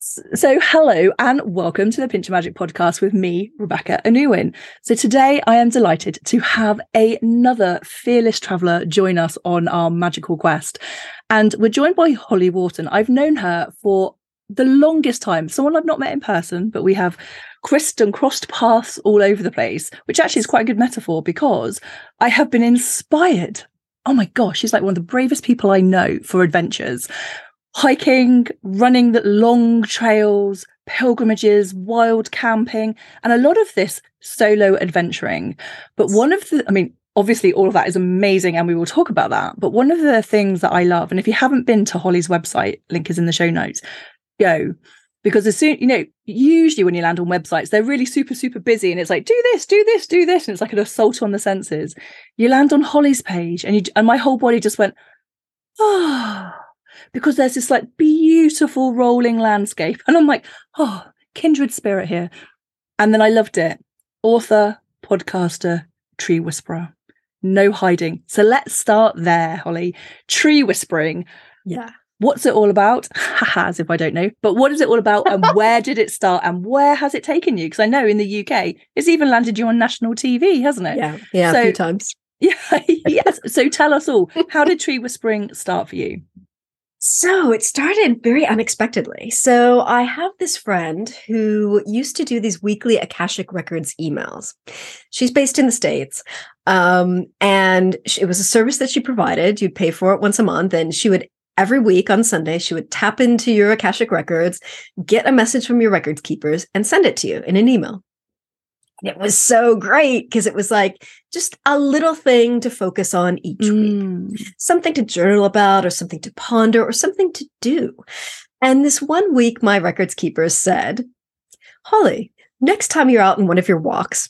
So, hello and welcome to the Pinch of Magick podcast with me, Rebecca Anuin. So, today I am delighted to have another fearless traveler join us on our magical quest. And we're joined by Holly Worton. I've known her for the longest time, someone I've not met in person, but we have crossed and crossed paths all over the place, which actually is quite a good metaphor because I have been inspired. Oh my gosh, she's like one of the bravest people I know for adventures hiking, running the long trails, pilgrimages, wild camping, and a lot of this solo adventuring. But one of the, I mean, obviously all of that is amazing and we will talk about that. But one of the things that I love, and if you haven't been to Holly's website, link is in the show notes, go. Because as soon, you know, usually when you land on websites, they're really super, super busy and it's like, do this, do this, do this. And it's like an assault on the senses. You land on Holly's page and you, and my whole body just went, oh, because there's this like beautiful rolling landscape. And I'm like, oh, kindred spirit here. And then I loved it. Author, podcaster, tree whisperer. No hiding. So let's start there, Holly. Tree whispering. Yeah. What's it all about? As if I don't know. But what is it all about and where did it start and where has it taken you? Because I know in the UK, it's even landed you on national TV, hasn't it? Yeah. Yeah. So, a few times. Yeah. yes. So tell us all. How did tree whispering start for you? So it started very unexpectedly. So I have this friend who used to do these weekly Akashic Records emails. She's based in the States. Um, and it was a service that she provided. You'd pay for it once a month, and she would every week on Sunday, she would tap into your Akashic Records, get a message from your records keepers, and send it to you in an email it was so great because it was like just a little thing to focus on each mm. week, something to journal about, or something to ponder, or something to do. And this one week, my records keeper said, Holly, next time you're out on one of your walks,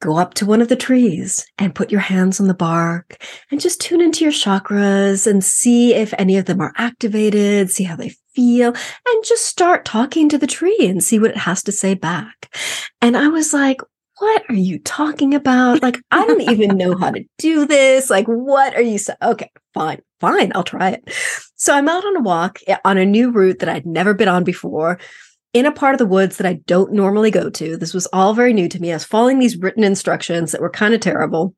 go up to one of the trees and put your hands on the bark and just tune into your chakras and see if any of them are activated, see how they feel, and just start talking to the tree and see what it has to say back. And I was like, what are you talking about? Like, I don't even know how to do this. Like, what are you saying? Okay, fine, fine, I'll try it. So I'm out on a walk eh, on a new route that I'd never been on before in a part of the woods that I don't normally go to. This was all very new to me. I was following these written instructions that were kind of terrible.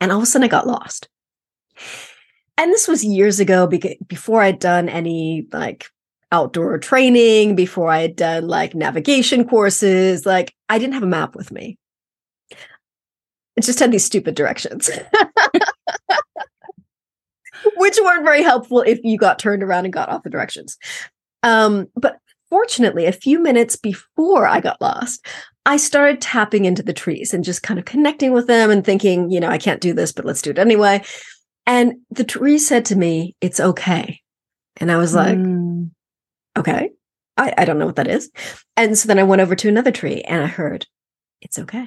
And all of a sudden I got lost and this was years ago before I'd done any like outdoor training, before I had done like navigation courses. Like I didn't have a map with me. It just had these stupid directions. Which weren't very helpful if you got turned around and got off the directions. Um, but fortunately, a few minutes before I got lost, I started tapping into the trees and just kind of connecting with them and thinking, you know, I can't do this, but let's do it anyway. And the tree said to me, It's okay. And I was like, mm. Okay. I, I don't know what that is. And so then I went over to another tree and I heard, It's okay.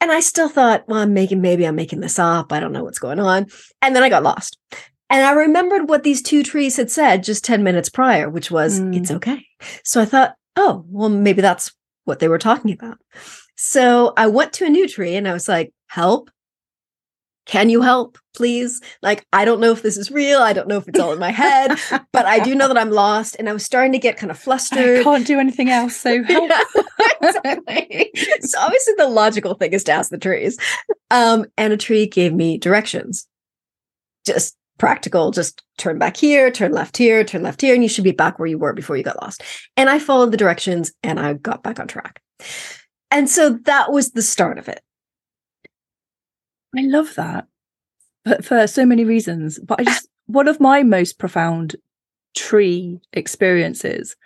And I still thought, well, I'm making, maybe I'm making this up. I don't know what's going on. And then I got lost. And I remembered what these two trees had said just 10 minutes prior, which was, mm. it's okay. So I thought, oh, well, maybe that's what they were talking about. So I went to a new tree and I was like, help, can you help please? Like i don't know if this is real i don't know if it's all in my head but i do know that i'm lost and i was starting to get kind of flustered. i can't do anything else so help. exactly. so obviously the logical thing is to ask the trees. Um, and a tree gave me directions. Just practical just turn back here turn left here turn left here and you should be back where you were before you got lost. And i followed the directions and i got back on track. And so that was the start of it I love that. But for so many reasons. But I just one of my most profound tree experiences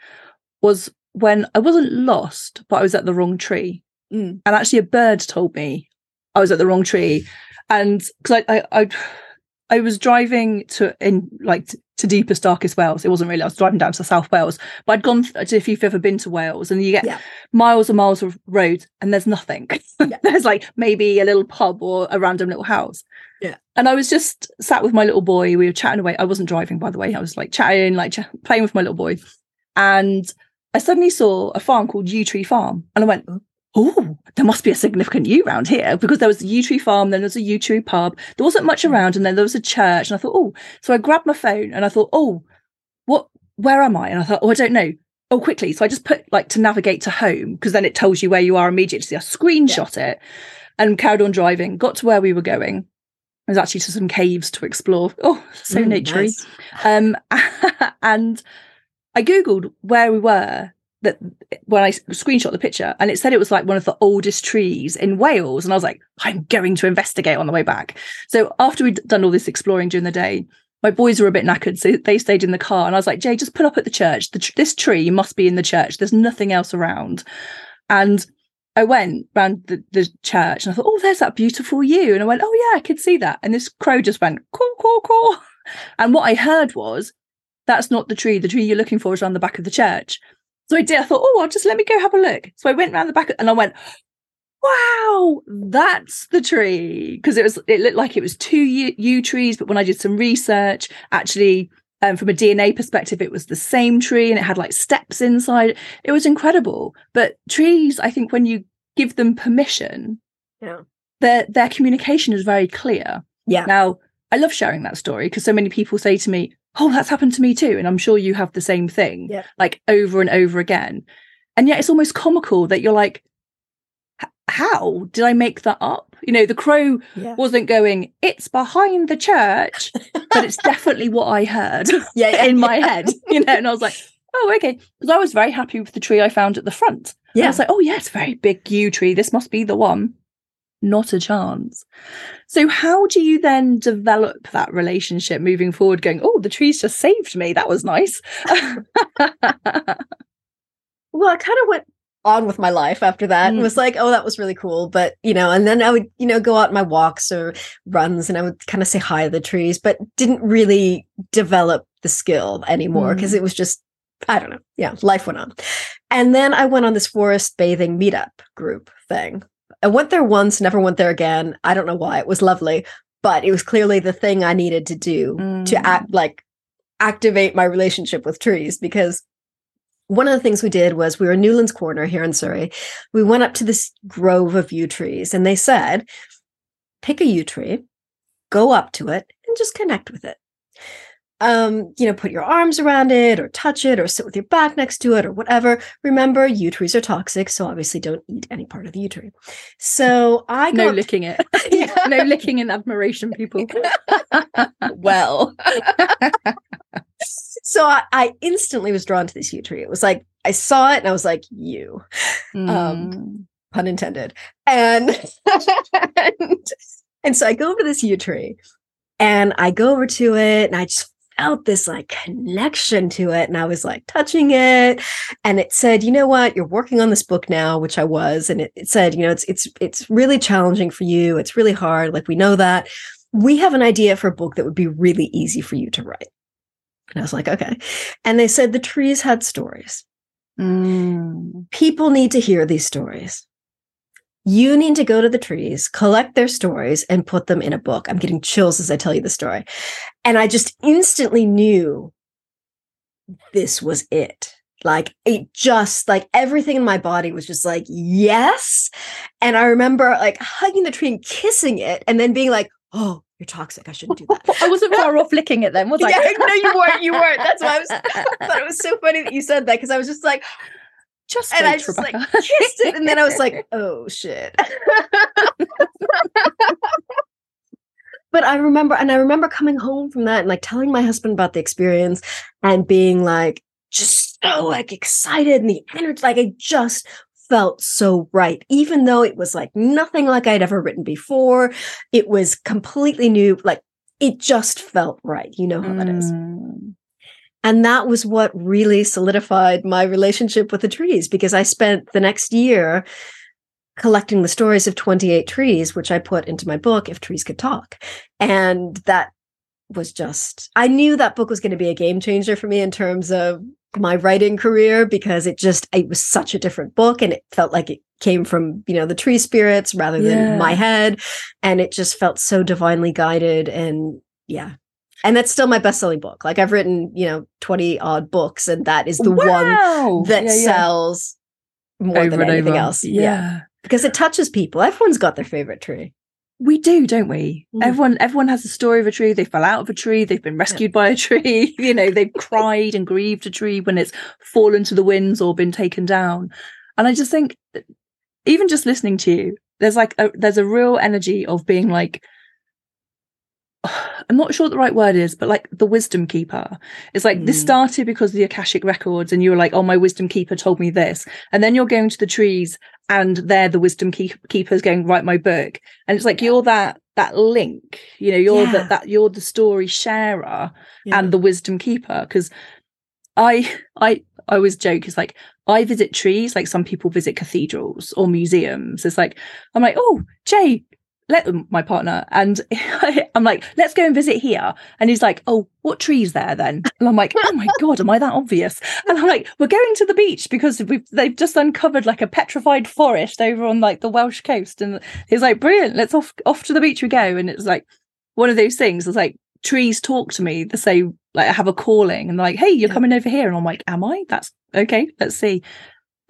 was when I wasn't lost, but I was at the wrong tree. Mm. And actually a bird told me I was at the wrong tree. And because I, I, I I was driving to in like to deepest darkest Wales. It wasn't really. I was driving down to South Wales, but I'd gone. If you've ever been to Wales, and you get yeah. miles and miles of roads, and there's nothing. Yeah. there's like maybe a little pub or a random little house. Yeah. And I was just sat with my little boy. We were chatting away. I wasn't driving, by the way. I was like chatting, like ch- playing with my little boy, and I suddenly saw a farm called Yew Tree Farm, and I went, mm. Oh, there must be a significant yew around here because there was a yew tree farm, then there was a yew tree pub. There wasn't much hmm. around, and then there was a church. And I thought, oh, so I grabbed my phone and I thought, oh, what where am I? And I thought, oh, I don't know. Oh, quickly. So I just put like to navigate to home because then it tells you where you are immediately. So I screenshot yeah. it and carried on driving, got to where we were going. There's actually to some caves to explore. Oh, so mm, naturey. Nice. Um, and I Googled where we were that when I screenshot the picture and it said it was like one of the oldest trees in Wales. And I was like, I'm going to investigate on the way back. So after we'd done all this exploring during the day, my boys were a bit knackered, so they stayed in the car. And I was like, Jay, just put up at the church. The tr- this tree must be in the church. There's nothing else around. And I went round the, the church and I thought, oh, there's that beautiful yew. And I went, oh, yeah, I could see that. And this crow just went, caw, caw, caw. And what I heard was, that's not the tree. The tree you're looking for is around the back of the church. So I did. I thought, oh, I'll just let me go have a look. So I went around the back and I went, wow, that's the tree. Because it was, it looked like it was two yew, yew trees. But when I did some research, actually, um, from a DNA perspective, it was the same tree and it had like steps inside. It was incredible. But trees, I think, when you give them permission, yeah, their their communication is very clear. Yeah. Now, I love sharing that story because so many people say to me, "Oh, that's happened to me too," and I'm sure you have the same thing, yeah. like over and over again. And yet, it's almost comical that you're like, how did I make that up? You know, the crow yeah. wasn't going, it's behind the church, but it's definitely what I heard yeah, yeah in my head, you know, and I was like, oh, okay. Because I was very happy with the tree I found at the front. Yeah. I was like, oh, yeah, it's very big yew tree. This must be the one. Not a chance. So, how do you then develop that relationship moving forward? Going, oh, the trees just saved me. That was nice. well, I kind of went on with my life after that. Mm. It was like, oh, that was really cool. But, you know, and then I would, you know, go out my walks or runs and I would kind of say hi to the trees, but didn't really develop the skill anymore because mm. it was just, I don't know. Yeah, life went on. And then I went on this forest bathing meetup group thing. I went there once, never went there again. I don't know why. It was lovely, but it was clearly the thing I needed to do mm. to act like activate my relationship with trees because one of the things we did was we were in Newlands Corner here in Surrey. We went up to this grove of yew trees and they said, pick a yew tree, go up to it, and just connect with it. Um, you know, put your arms around it or touch it or sit with your back next to it or whatever. Remember, yew trees are toxic, so obviously don't eat any part of the yew tree. So I no licking it. no licking in admiration, people. well. so I, I, instantly was drawn to this yew tree. It was like I saw it and I was like, you, mm. um, pun intended. And, and and so I go over to this yew tree and I go over to it and I just felt this like connection to it. And I was like touching it. And it said, you know what, you're working on this book now, which I was. And it, it said, you know, it's it's it's really challenging for you. It's really hard. Like we know that. We have an idea for a book that would be really easy for you to write. And I was like, okay. And they said the trees had stories. Mm. People need to hear these stories. You need to go to the trees, collect their stories, and put them in a book. I'm getting chills as I tell you the story. And I just instantly knew this was it. Like it just like everything in my body was just like, yes. And I remember like hugging the tree and kissing it and then being like, oh, you're toxic. I shouldn't do that. I wasn't far off licking it then, was I? Yeah, no, you weren't. You weren't. That's why I was. I thought it was so funny that you said that because I was just like, just and I just Rebecca. like kissed it, and then I was like, oh shit. But I remember, and I remember coming home from that and like telling my husband about the experience and being like, just so like excited and the energy, like I just felt so right, even though it was like nothing like I'd ever written before. It was completely new. Like it just felt right. You know how mm. that is. Mm. And that was what really solidified my relationship with the trees because I spent the next year collecting the stories of 28 trees, which I put into my book, If Trees Could Talk. And that was just, I knew that book was going to be a game changer for me in terms of my writing career because it just it was such a different book and it felt like it came from you know the tree spirits rather than yeah. my head and it just felt so divinely guided and yeah and that's still my best-selling book like i've written you know 20 odd books and that is the wow. one that yeah, yeah. sells more over than anything else yeah. Because it touches people everyone's got their favorite tree we do, don't we? Mm. Everyone everyone has a story of a tree. They fell out of a tree, they've been rescued by a tree, you know, they've cried and grieved a tree when it's fallen to the winds or been taken down. And I just think even just listening to you, there's like a, there's a real energy of being like I'm not sure what the right word is, but like the wisdom keeper. It's like this Mm. started because of the Akashic records, and you were like, oh, my wisdom keeper told me this. And then you're going to the trees and they're the wisdom keep- keepers going, write my book. And it's like you're that that link, you know, you're Yeah. that that you're the story sharer Yeah. and the wisdom keeper. Because I I I always joke, it's like I visit trees like some people visit cathedrals or museums. It's like I'm like, oh, Jay, let them, my partner, and I'm like, let's go and visit here. And he's like, oh, what trees there then? And I'm like, oh my god, am I that obvious? And I'm like, we're going to the beach because we've they've just uncovered like a petrified forest over on like the Welsh coast. And he's like, brilliant, let's off off to the beach we go. And it's like one of those things. It's like trees talk to me. They say like I have a calling, and they're like, hey, you're Yeah. coming over here, and I'm like, am I? That's okay. Let's see.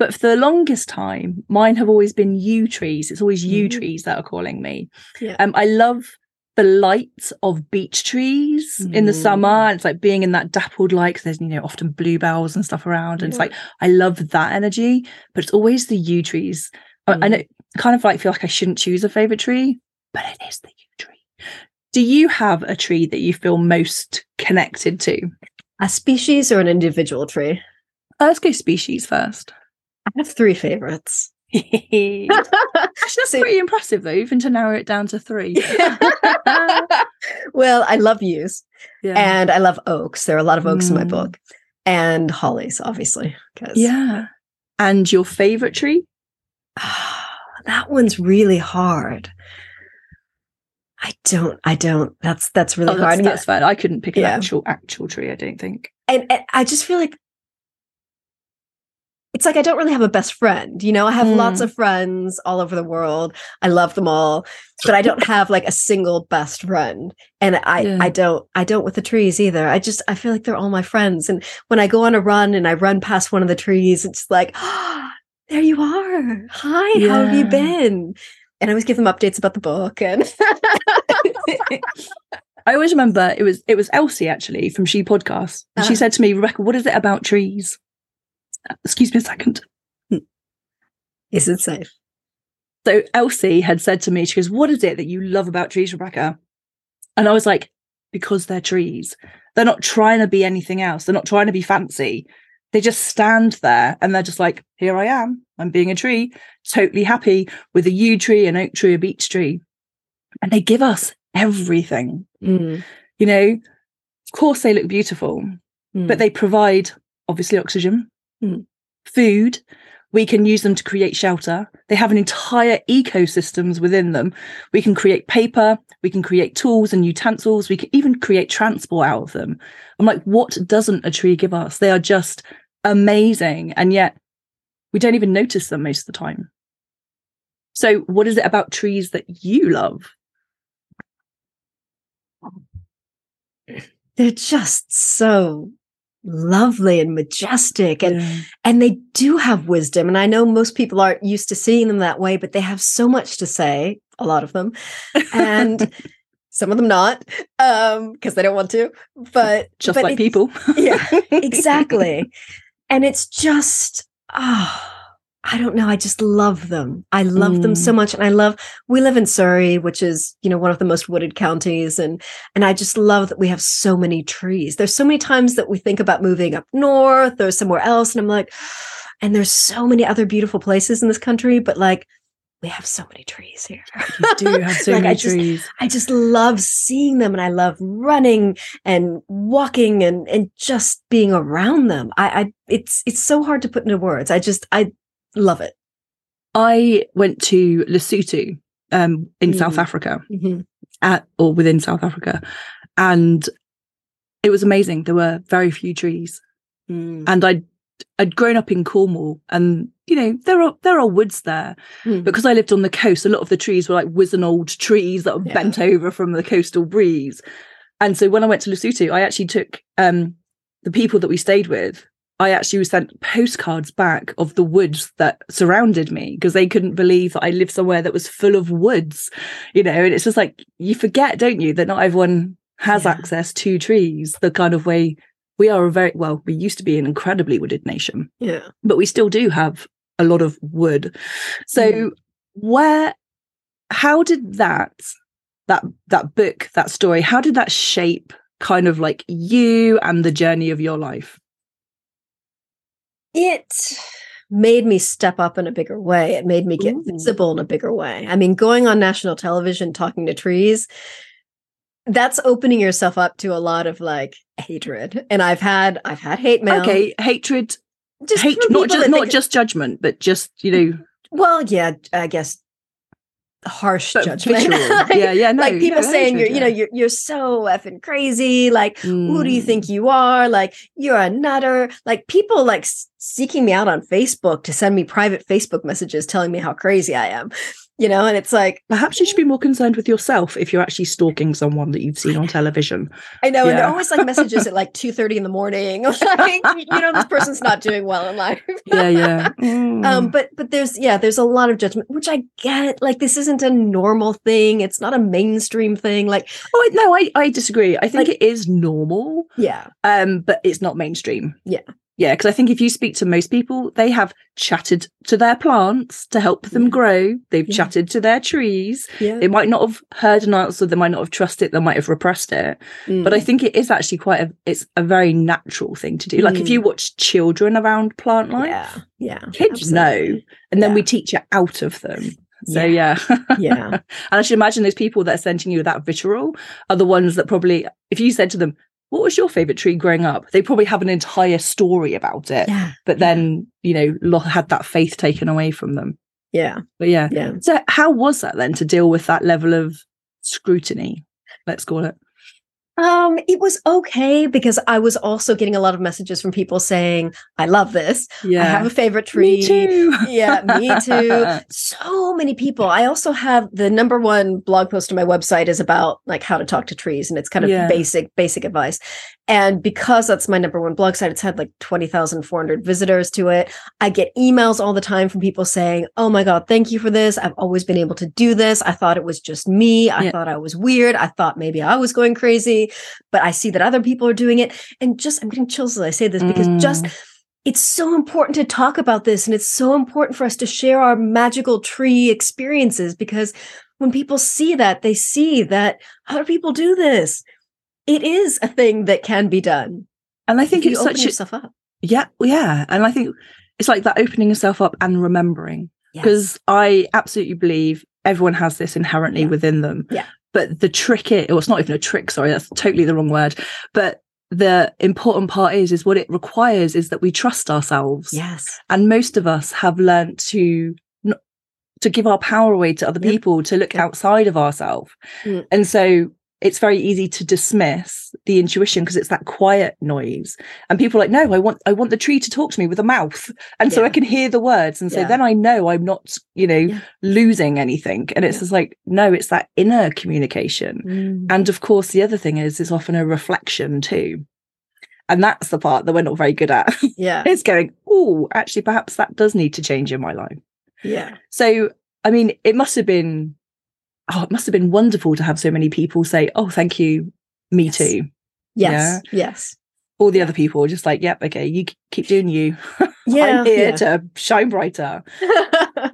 But for the longest time, mine have always been yew trees. It's always yew Mhm. trees that are calling me. Yeah. Um, I love the light of beech trees in the summer. Mm. It's like being in that dappled light 'cause there's, you know, often bluebells and stuff around. And it's like, I love that energy, but it's always the yew trees. I, I Mm. know, kind of like feel like I shouldn't choose a favorite tree, but it is the yew tree. Do you have a tree that you feel most connected to? a species or an individual tree? Uh, let's go species first. I have three favorites. Actually, that's So- pretty impressive though, even to narrow it down to three. well, I love yews yeah. and I love oaks. There are a lot of oaks in my Mm. book, and hollies, obviously. Yeah. And your favorite tree? that one's really hard. I don't. I don't. That's that's really Oh, that's, hard. that's fair. I couldn't pick an Yeah. actual actual tree. I don't think. and, and I just feel like it's like I don't really have a best friend. You know, I have lots Mm. of friends all over the world. I love them all, but I don't have like a single best friend. And I Yeah. I don't I don't with the trees either. I just I feel like they're all my friends. And when I go on a run and I run past one of the trees, it's like, ah, there you are. Hi, how have you been? And I always give them updates about the book and I always remember it was it was Elsie actually from She Podcast. And she Uh-huh. said to me, Rebecca, what is it about trees? Excuse me a second. is it safe? So Elsie had said to me, she goes, What is it that you love about trees, Rebecca? And I was like, Because they're trees. They're not trying to be anything else. They're not trying to be fancy. They just stand there and they're just like, Here I am. I'm being a tree, totally happy with a yew tree, an oak tree, a beech tree. And they give us everything. Mm, You know, of course they look beautiful, mm. but they provide obviously oxygen, Mm. food. We can use them to create shelter. They have an entire ecosystems within them. We can create paper, we can create tools and utensils, we can even create transport out of them. I'm like, what doesn't a tree give us? They are just amazing. And yet we don't even notice them most of the time. So, what is it about trees that you love? they're just so lovely and majestic and Yeah. and they do have wisdom and i know most people aren't used to seeing them that way but they have so much to say a lot of them and some of them not um because they don't want to but just but like people. yeah exactly and it's just oh i don't know i just love them i love them so mm. much and i love we live in surrey which is you know one of the most wooded counties and and i just love that we have so many trees there's so many times that we think about moving up north or somewhere else and i'm like and there's so many other beautiful places in this country but like we have so many trees here You do have so Like, I many just- trees. I just love seeing them and I love running and walking and and just being around them. I, I it's it's so hard to put into words. I just I love it. I went to Lesotho um, in South Mm. Africa, at or within South Africa, and it was amazing. There were very few trees, Mm. and I'd I'd grown up in Cornwall, and you know there are there are woods there. Mm. Because I lived on the coast, a lot of the trees were like wizened old trees that were Yeah. bent over from the coastal breeze. And so when I went to Lesotho, I actually took um, the people that we stayed with. I actually was sent postcards back of the woods that surrounded me because they couldn't believe that I lived somewhere that was full of woods, you know. And it's just like you forget, don't you, that not everyone has Yeah. access to trees the kind of way we are a very well, we used to be an incredibly wooded nation, Yeah. but we still do have a lot of wood. So Mm. where how did that that that book, that story, how did that shape kind of like you and the journey of your life? It made me step up in a bigger way. It made me get Ooh. visible in a bigger way. I mean, going on national television talking to trees, that's opening yourself up to a lot of like hatred. And I've had I've had hate mail. Okay, hatred, Just hate, not just not just judgment, but just you mm, know, well, yeah, I guess harsh but judgment. Like- yeah, yeah, no, like people no, saying you're, you know, you're you're so effing crazy. Like, who do you Mm. think you are? Like, you're a nutter. Like, people like seeking me out on Facebook to send me private Facebook messages telling me how crazy I am. You know, and it's like Perhaps you should be more concerned with yourself if you're actually stalking someone that you've seen on television. I know, and they're always like messages at like two thirty in the morning. like, you know, this person's not doing well in life. Yeah, yeah. um Mm. but but there's yeah there's a lot of judgment which i get like this isn't a normal thing it's not a mainstream thing like oh no, I I disagree. I think like- it is normal, yeah um, but it's not mainstream. Yeah. Yeah, because I think if you speak to most people, they have chatted to their plants to help them Yeah. grow. They've Yeah. chatted to their trees. yeah They might not have heard an answer. They might not have trusted. It, they might have repressed it. But I Mm. think it is actually quite a. It's a very natural thing to do. Like if Mm. you watch children around plant life, yeah yeah kids know, and then we teach it out of them. So yeah, yeah and I should imagine those people that are sending you that vitriol are the ones that probably, if you said to them, "What was your favorite tree growing up?" They probably have an entire story about it, yeah but then you know had that faith taken away from them. yeah But yeah, yeah so how was that then to deal with that level of scrutiny? Let's call it. Um it was okay because i was also getting a lot of messages from people saying i love this Yeah, i have a favorite tree Me too. yeah, me too. So many people. I also have the number one blog post on my website is about like how to talk to trees, and it's kind of Yeah. basic, basic advice. And because that's my number one blog site, it's had like 20,400 visitors to it. I get emails all the time from people saying, Oh my God, thank you for this. I've always been able to do this. I thought it was just me. I Yeah. thought I was weird. I thought maybe I was going crazy, but I see that other people are doing it. And just, I'm getting chills as I say this because just Mm. it's so important to talk about this and it's so important for us to share our magical tree experiences because when people see that they see that other people do this it is a thing that can be done and I think you it's open such a yourself up yeah, yeah, and I think it's like that opening yourself up and remembering. Yes. because I absolutely believe everyone has this inherently Yeah. within them. Yeah. But the trick is, or it's not even a trick, sorry, that's totally the wrong word. But the important part is, is what it requires is that we trust ourselves. yes And most of us have learnt to to give our power away to other Yep. people, to look Yep. outside of ourselves. Mm. And so it's very easy to dismiss the intuition because it's that quiet noise. And people are like, no, I want I want the tree to talk to me with a mouth. And so I can hear the words. And so Yeah. then I know I'm not, you know, Yeah. losing anything. And it's Yeah. just like, no, it's that inner communication. Mm. And of course, the other thing is it's often a reflection too. And that's the part that we're not very good at. yeah it's going, oh, actually, perhaps that does need to change in my life. yeah So, I mean, it must have been, oh, it must have been wonderful to have so many people say, oh, thank you, me Yes. too. yes yes All the other people were just like, yep, okay, you keep doing you. yeah I'm here yeah. to shine brighter.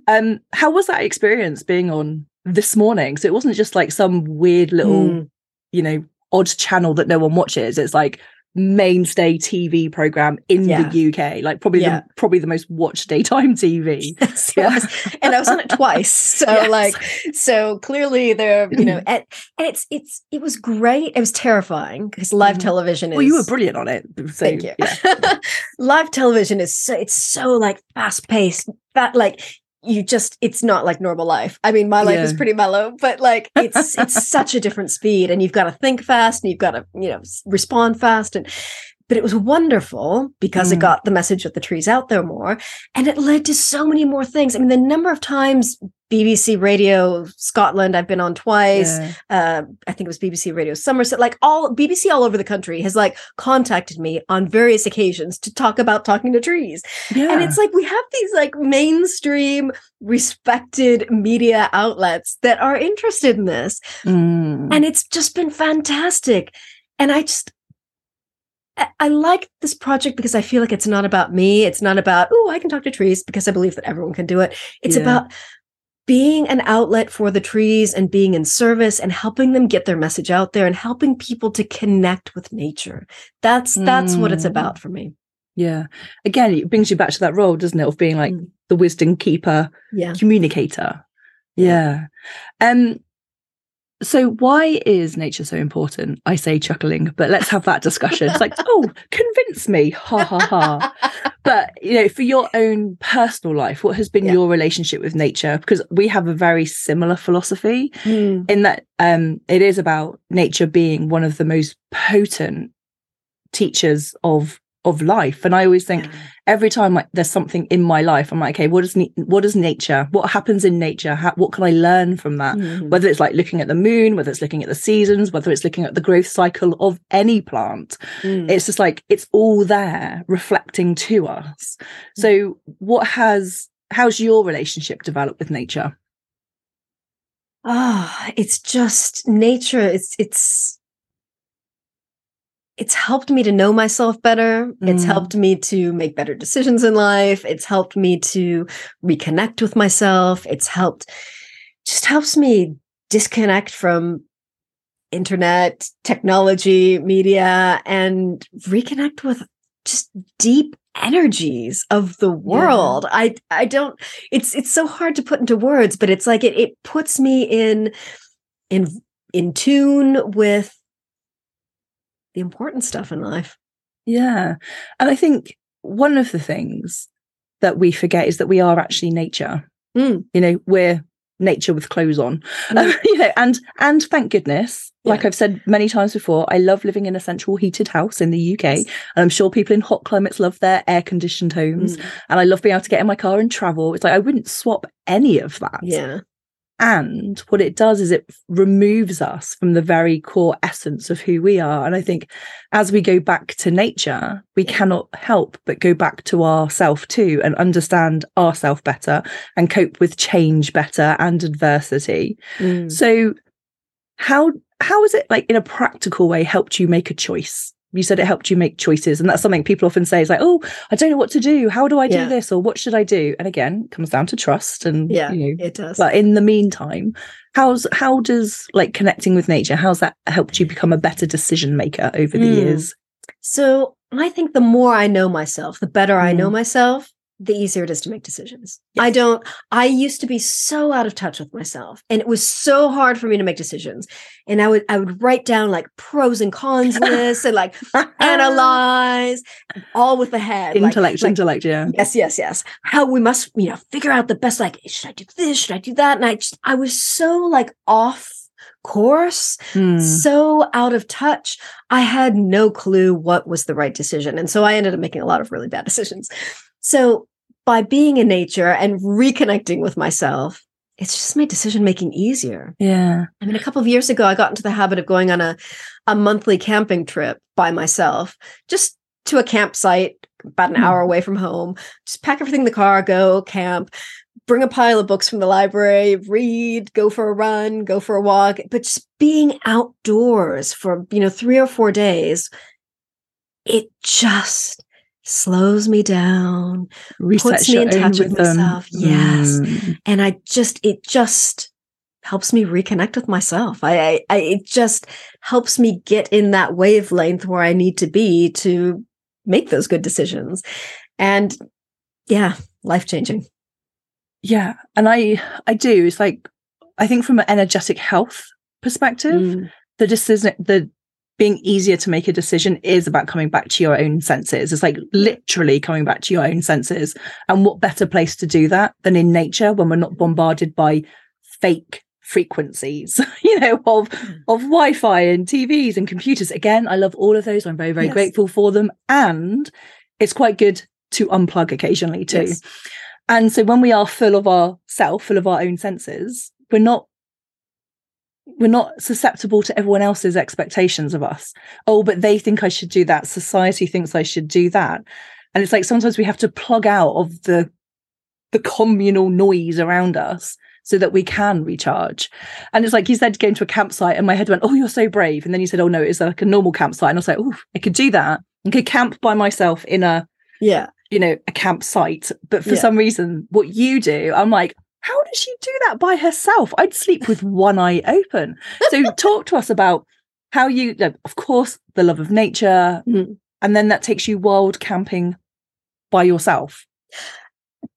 Um, how was that experience being on this morning? So it wasn't just like some weird little, Mm. you know, odd channel that no one watches. It's like mainstay TV program in Yeah. the UK, like probably Yeah. the probably the most watched daytime TV. Yes, Yeah. was. and I was on it twice. So Yes. like, so clearly there, you know, and, and it's it's it was great. It was terrifying because live Mhm. television is. Well, you were brilliant on it. So, Thank you. Live television is so it's so like fast paced. That like you just it's not like normal life. I mean, my life is pretty mellow, but like it's it's such a different speed, and you've got to think fast, and you've got to you know, respond fast, and but it was wonderful because it Mm. got the message of the trees out there more, and it led to so many more things. I mean, the number of times BBC Radio Scotland. I've been on twice. Yeah. Uh, I think it was BBC Radio Somerset. Like all BBC all over the country has like contacted me on various occasions to talk about talking to trees. yeah. And it's like we have these like mainstream respected media outlets that are interested in this. Mm. And it's just been fantastic. And I just I- like this project because I feel like it's not about me. It's not about, oh, I can talk to trees because I believe that everyone can do it. It's Yeah. about being an outlet for the trees and being in service and helping them get their message out there and helping people to connect with nature. That's that's what it's Mm. about for me. yeah. Again, it brings you back to that role, doesn't it, of being like Mm. the wisdom keeper, Yeah. communicator. Yeah. Um. So why is nature so important? I say chuckling, but let's have that discussion. It's like, oh, convince me, ha ha ha. But you know, for your own personal life, what has been Yeah. your relationship with nature? Because we have a very similar philosophy Mm. in that um, it is about nature being one of the most potent teachers of of life. And I always think Yeah. every time like there's something in my life, I'm like, okay, what is ne- what is nature? What happens in nature? How, what can I learn from that? Mhm. Whether it's like looking at the moon, whether it's looking at the seasons, whether it's looking at the growth cycle of any plant, Mm. it's just like it's all there reflecting to us. So, what has how's your relationship developed with nature? Ah, it's just nature. It's it's it's helped me to know myself better. It's Mm. helped me to make better decisions in life. It's helped me to reconnect with myself. It's helped just helps me disconnect from internet, technology, media and reconnect with just deep energies of the world. I I don't it's it's so hard to put into words, but it's like it it puts me in in in tune with the important stuff in life. Yeah. And I think one of the things that we forget is that we are actually nature. Mm. You know, we're nature with clothes on. Mm. you know, and and thank goodness, like I've said many times before, I love living in a central heated house in the UK. Yes. And I'm sure people in hot climates love their air conditioned homes. Mm. And I love being able to get in my car and travel. It's like I wouldn't swap any of that. Yeah. And what it does is it removes us from the very core essence of who we are. And I think as we go back to nature, we cannot help but go back to ourself too and understand ourself better and cope with change better and adversity. Mm. So how how has it like in a practical way helped you make a choice? You said it helped you make choices, and that's something people often say is like, "Oh, I don't know what to do. How do I do Yeah. this, or what should I do?" And again, it comes down to trust, and Yeah, you know, it does. but in the meantime, how's how does like connecting with nature? How's that helped you become a better decision maker over the Mm. years? So I think the more I know myself, the better I know Mm. myself, the easier it is to make decisions. I don't, I used to be so out of touch with myself and it was so hard for me to make decisions. And I would, I would write down like pros and cons lists and like analyze all with the head. like- intellect, like, intellect, yeah. Yes, yes, yes. How we must, you know, figure out the best, like, should I do this? Should I do that? And I just, I was so like off course Hmm. so out of touch. I had no clue what was the right decision. And so I ended up making a lot of really bad decisions. So by being in nature and reconnecting with myself, it's just made decision making easier. Yeah. I mean, a couple of years ago, I got into the habit of going on a, a monthly camping trip by myself, just to a campsite about an Hmm. hour away from home. Just pack everything in the car, go camp, bring a pile of books from the library, read, go for a run, go for a walk. But just being outdoors for, you know, three or four days, it just slows me down puts me in touch with rhythm. myself. Yes. Mm. and i just it just helps me reconnect with myself I, I i it just helps me get in that wavelength where i need to be to make those good decisions and yeah life changing Yeah. And I I do. It's like I think from an energetic health perspective, Mm. the decision the being easier to make a decision is about coming back to your own senses. It's like literally coming back to your own senses. And what better place to do that than in nature when we're not bombarded by fake frequencies, you know, of mm. of Wi-Fi and TVs and computers. Again, I love all of those. I'm very, very Yes. grateful for them. And it's quite good to unplug occasionally too. Yes. And so when we are full of our self, full of our own senses, we're not we're not susceptible to everyone else's expectations of us. Oh, but they think I should do that. Society thinks I should do that. And it's like sometimes we have to plug out of the the communal noise around us so that we can recharge. And it's like you said, going to a campsite, and my head went, Oh, you're so brave. And then you said, Oh, no, it's like a normal campsite. And I was like, Oh, I could do that. I could camp by myself in a, Yeah. you know, a campsite. But for Yeah. some reason, what you do, I'm like, how does she do that by herself? I'd sleep with one eye open. So talk to us about how you, of course, the love of nature, Mhm. and then that takes you wild camping by yourself.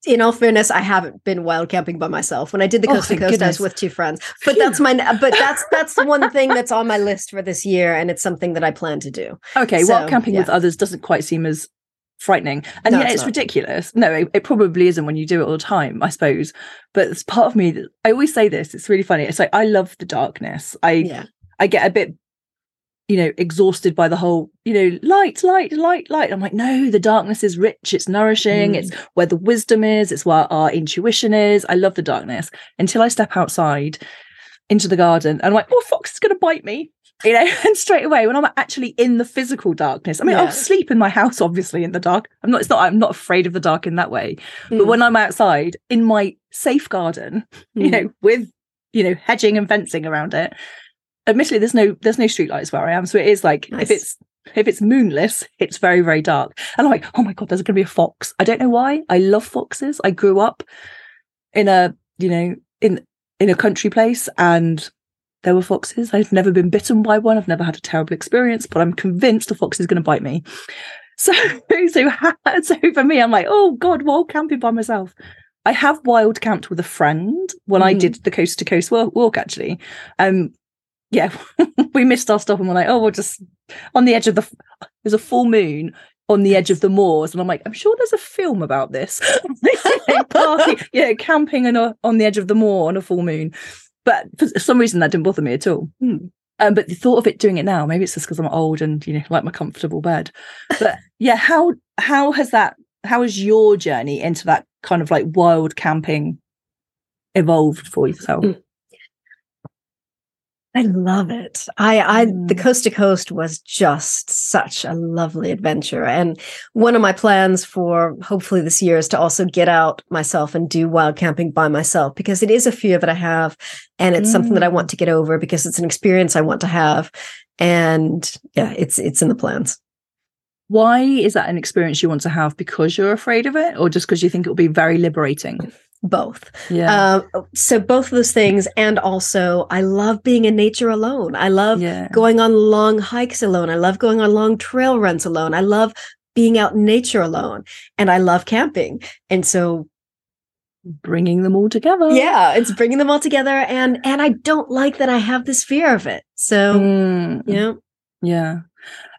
in all fairness, I haven't been wild camping by myself. When I did the Oh, coast to thank coast, I was with two friends. But that's my but that's that's the one thing that's on my list for this year, and it's something that I plan to do. Okay, So, wild camping with others doesn't quite seem as frightening. And No, yeah, it's it's ridiculous. No, it, it probably isn't when you do it all the time, I suppose. But it's part of me that I always say this, it's really funny. It's like I love the darkness. I Yeah. I get a bit, you know, exhausted by the whole, you know, light, light, light, light. I'm like, no, the darkness is rich, it's nourishing, Mm. it's where the wisdom is, it's where our intuition is. I love the darkness until I step outside into the garden and I'm like, oh, fox is going to bite me. You know, and straight away when I'm actually in the physical darkness, I mean, Yeah. I'll sleep in my house, obviously, in the dark. I'm not, it's not, I'm not afraid of the dark in that way. But Mm. when I'm outside in my safe garden, you Mm. know, with you know hedging and fencing around it. Admittedly, there's no there's no streetlights where I am, so it is like Nice. if it's if it's moonless, it's very very dark. And I'm like, oh my god, there's going to be a fox. I don't know why. I love foxes. I grew up in a you know in in a country place, and there were foxes. I've never been bitten by one. I've never had a terrible experience, but I'm convinced a fox is going to bite me. So so so for me, I'm like, oh god, wild camping by myself. I have wild camped with a friend when I Mhm. did the coast to coast walk, actually. Um yeah, we missed our stop and we're like, oh, we're just on the edge of the there's a full moon on the edge of the moors. And I'm like, I'm sure there's a film about this. Party, know, camping on, a, on the edge of the moor on a full moon. But for some reason that didn't bother me at all. Hmm. Um, but the thought of it doing it now, maybe it's just because I'm old and you know, like my comfortable bed. But yeah, how how has that how has your journey into that kind of like wild camping evolved for yourself? Mm. I love it. I, I, the Mm. coast to coast was just such a lovely adventure. And one of my plans for hopefully this year is to also get out myself and do wild camping by myself because it is a fear that I have. And it's something that I Mm. want to get over because it's an experience I want to have. And yeah, it's, it's in the plans. Why is that an experience you want to have because you're afraid of it or just because you think it will be very liberating? Both. Yeah. Um, so both of those things. And also I love being in nature alone. I love yeah. going on long hikes alone. I love going on long trail runs alone. I love being out in nature alone. And I love camping. And so Bringing them all together. yeah, it's bringing them all together and and I don't like that I have this fear of it. So, Mm, you know, Yeah.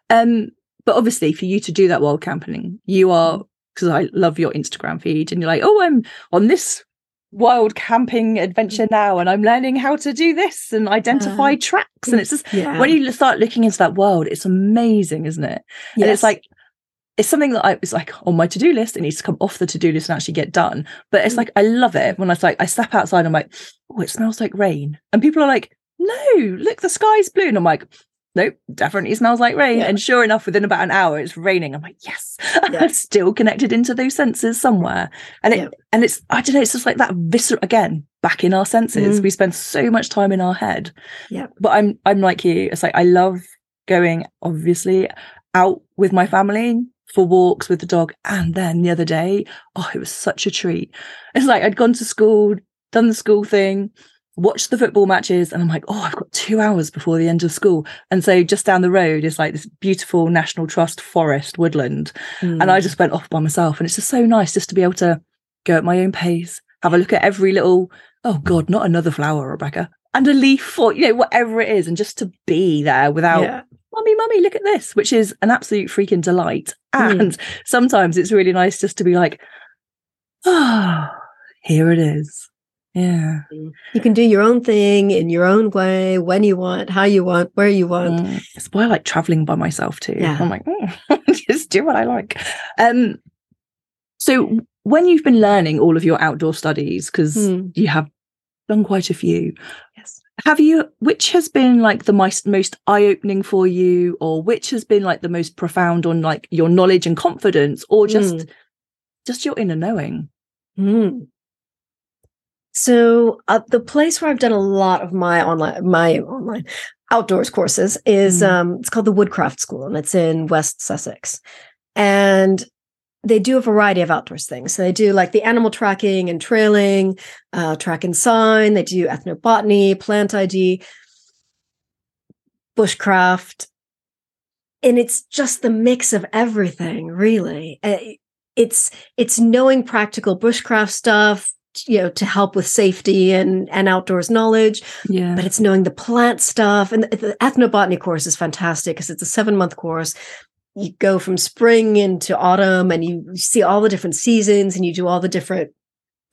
Um, but obviously for you to do that while camping, you are because I love your Instagram feed and you're like, oh, I'm on this wild camping adventure now and I'm learning how to do this and identify Uh, tracks. And it's just yeah. when you start looking into that world, it's amazing, isn't it? And it's like it's something that I was like on my to-do list. It needs to come off the to-do list and actually get done. But it's Mm. like I love it when I like I step outside, I'm like, oh, it smells like rain. And people are like, no, look, the sky's blue. And I'm like, nope, definitely smells like rain. Yeah. And sure enough, within about an hour, it's raining. I'm like, yes, Yeah. I'm still connected into those senses somewhere. And it Yeah. and it's I don't know, it's just like that visceral again, back in our senses. Mm. We spend so much time in our head. Yeah. But I'm I'm like you. It's like I love going, obviously, out with my family for walks with the dog. And then the other day, oh, it was such a treat. It's like I'd gone to school, done the school thing, watched the football matches, and I'm like, oh, I've got two hours before the end of school. And so just down the road is like this beautiful National Trust forest woodland. And I Mm. just went off by myself. And it's just so nice just to be able to go at my own pace, have a look at every little, oh God, not another flower, Rebecca, and a leaf or, you know, whatever it is. And just to be there without yeah. mummy, mummy, look at this, which is an absolute freaking delight. Mm. And sometimes it's really nice just to be like, oh, here it is. Yeah. You can do your own thing in your own way, when you want, how you want, where you want. Mm. It's why I like traveling by myself too. Yeah. I'm like, mm, just do what I like. Um, so when you've been learning all of your outdoor studies, because Hmm. you have done quite a few, Yes. have you which has been like the most most eye-opening for you or which has been like the most profound on like your knowledge and confidence or just Mm. just your inner knowing Mm. So uh, the place where I've done a lot of my online my online outdoors courses is Mm. um it's called the Woodcraft School and it's in West Sussex. And they do a variety of outdoors things. So they do like the animal tracking and trailing, uh, track and sign. They do ethnobotany, plant ID, bushcraft, and it's just the mix of everything. Really, Uh, it's it's knowing practical bushcraft stuff, you know, to help with safety and and outdoors knowledge yeah but it's knowing the plant stuff. And the, the ethnobotany course is fantastic because it's a seven month course. You go from spring into autumn and you see all the different seasons and you do all the different.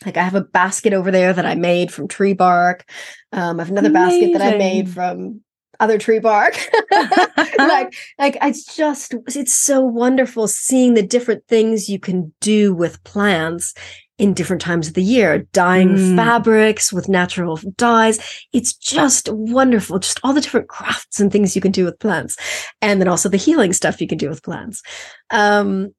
Like I have a basket over there that I made from tree bark. Um, I have another basket that I made from other tree bark. like, like it's just it's so wonderful seeing the different things you can do with plants in different times of the year, dyeing Mm. fabrics with natural dyes. It's just wonderful. Just all the different crafts and things you can do with plants. And then also the healing stuff you can do with plants. Um,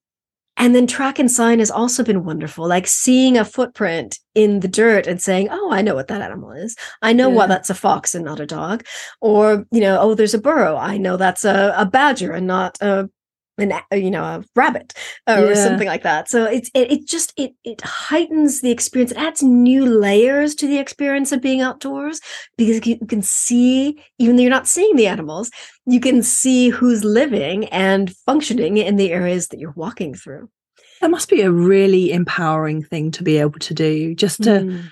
and then track and sign has also been wonderful, like seeing a footprint in the dirt and saying, Oh, I know what that animal is. I know why that's a fox and not a dog. Or, you know, oh, there's a burrow. I know that's a, a badger and not a an you know a rabbit or Yeah. something like that. So it's it, it just it it heightens the experience. It adds new layers to the experience of being outdoors because you can see even though you're not seeing the animals you can see who's living and functioning in the areas that you're walking through. That must be a really empowering thing to be able to do just to Mm.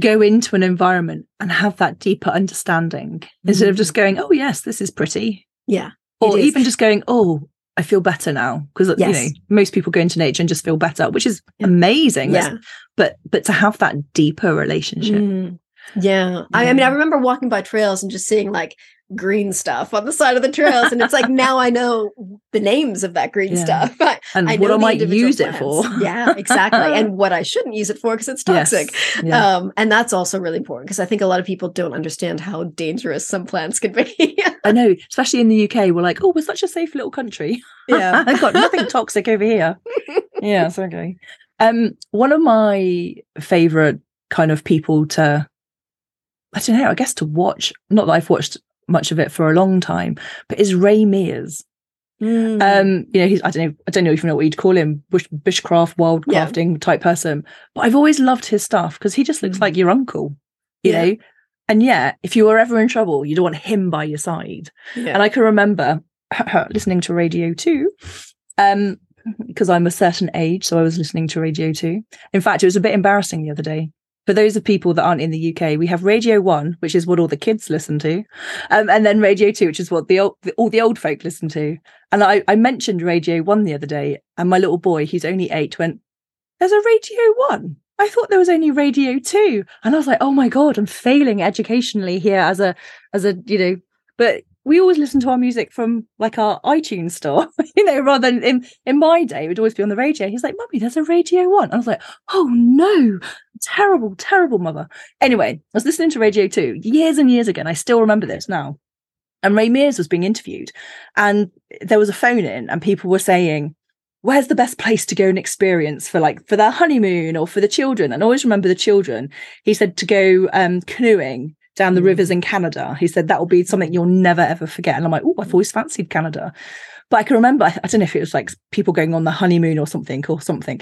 go into an environment and have that deeper understanding instead of just going oh yes this is pretty yeah or even just going oh i feel better now because you know most people go into nature and just feel better which is amazing. That's- yeah. but but to have that deeper relationship. Mm. Yeah. I, I mean, I remember walking by trails and just seeing like green stuff on the side of the trails. And it's like now I know the names of that green Yeah. stuff. I, and I what i might use it for yeah, exactly. and what I shouldn't use it for because it's toxic. Yes. yeah. Um, and that's also really important because I think a lot of people don't understand how dangerous some plants can be. i know especially in the uk we're like oh we're such a safe little country yeah. i've got nothing toxic over here yeah it's okay um one of my favorite kind of people to i don't know i guess to watch not that i've watched much of it for a long time but is ray mears Mm. um you know he's i don't know i don't know if you know what you'd call him bush bushcraft wild Yeah. crafting type person but i've always loved his stuff because he just looks Mm. like your uncle you Yeah. know and yeah if you were ever in trouble you don't want him by your side yeah. and I can remember listening to Radio 2 um, because I'm a certain age. So I was listening to Radio 2. In fact, it was a bit embarrassing the other day. For those of people that aren't in the UK, we have Radio 1, which is what all the kids listen to. Um, and then Radio 2, which is what the, old, the all the old folk listen to. And I, I mentioned Radio 1 the other day, and my little boy, he's only eight, went, There's a Radio 1. I thought there was only Radio 2. And I was like, oh my God, I'm failing educationally here as a as a, you know, but we always listen to our music from like our iTunes store, you know, rather than in, in my day, it would always be on the radio. He's like, Mummy, there's a radio one. I was like, oh no, terrible, terrible mother. Anyway, I was listening to Radio 2 years and years ago, and I still remember this now. And Ray Mears was being interviewed, and there was a phone in, and people were saying, Where's the best place to go and experience for like for their honeymoon or for the children? And I always remember the children. He said to go um, canoeing down the Mm. rivers in Canada. He said that will be something you'll never ever forget. And I'm like, oh, I've always fancied Canada. But I can remember, I, I don't know if it was like people going on the honeymoon or something or something.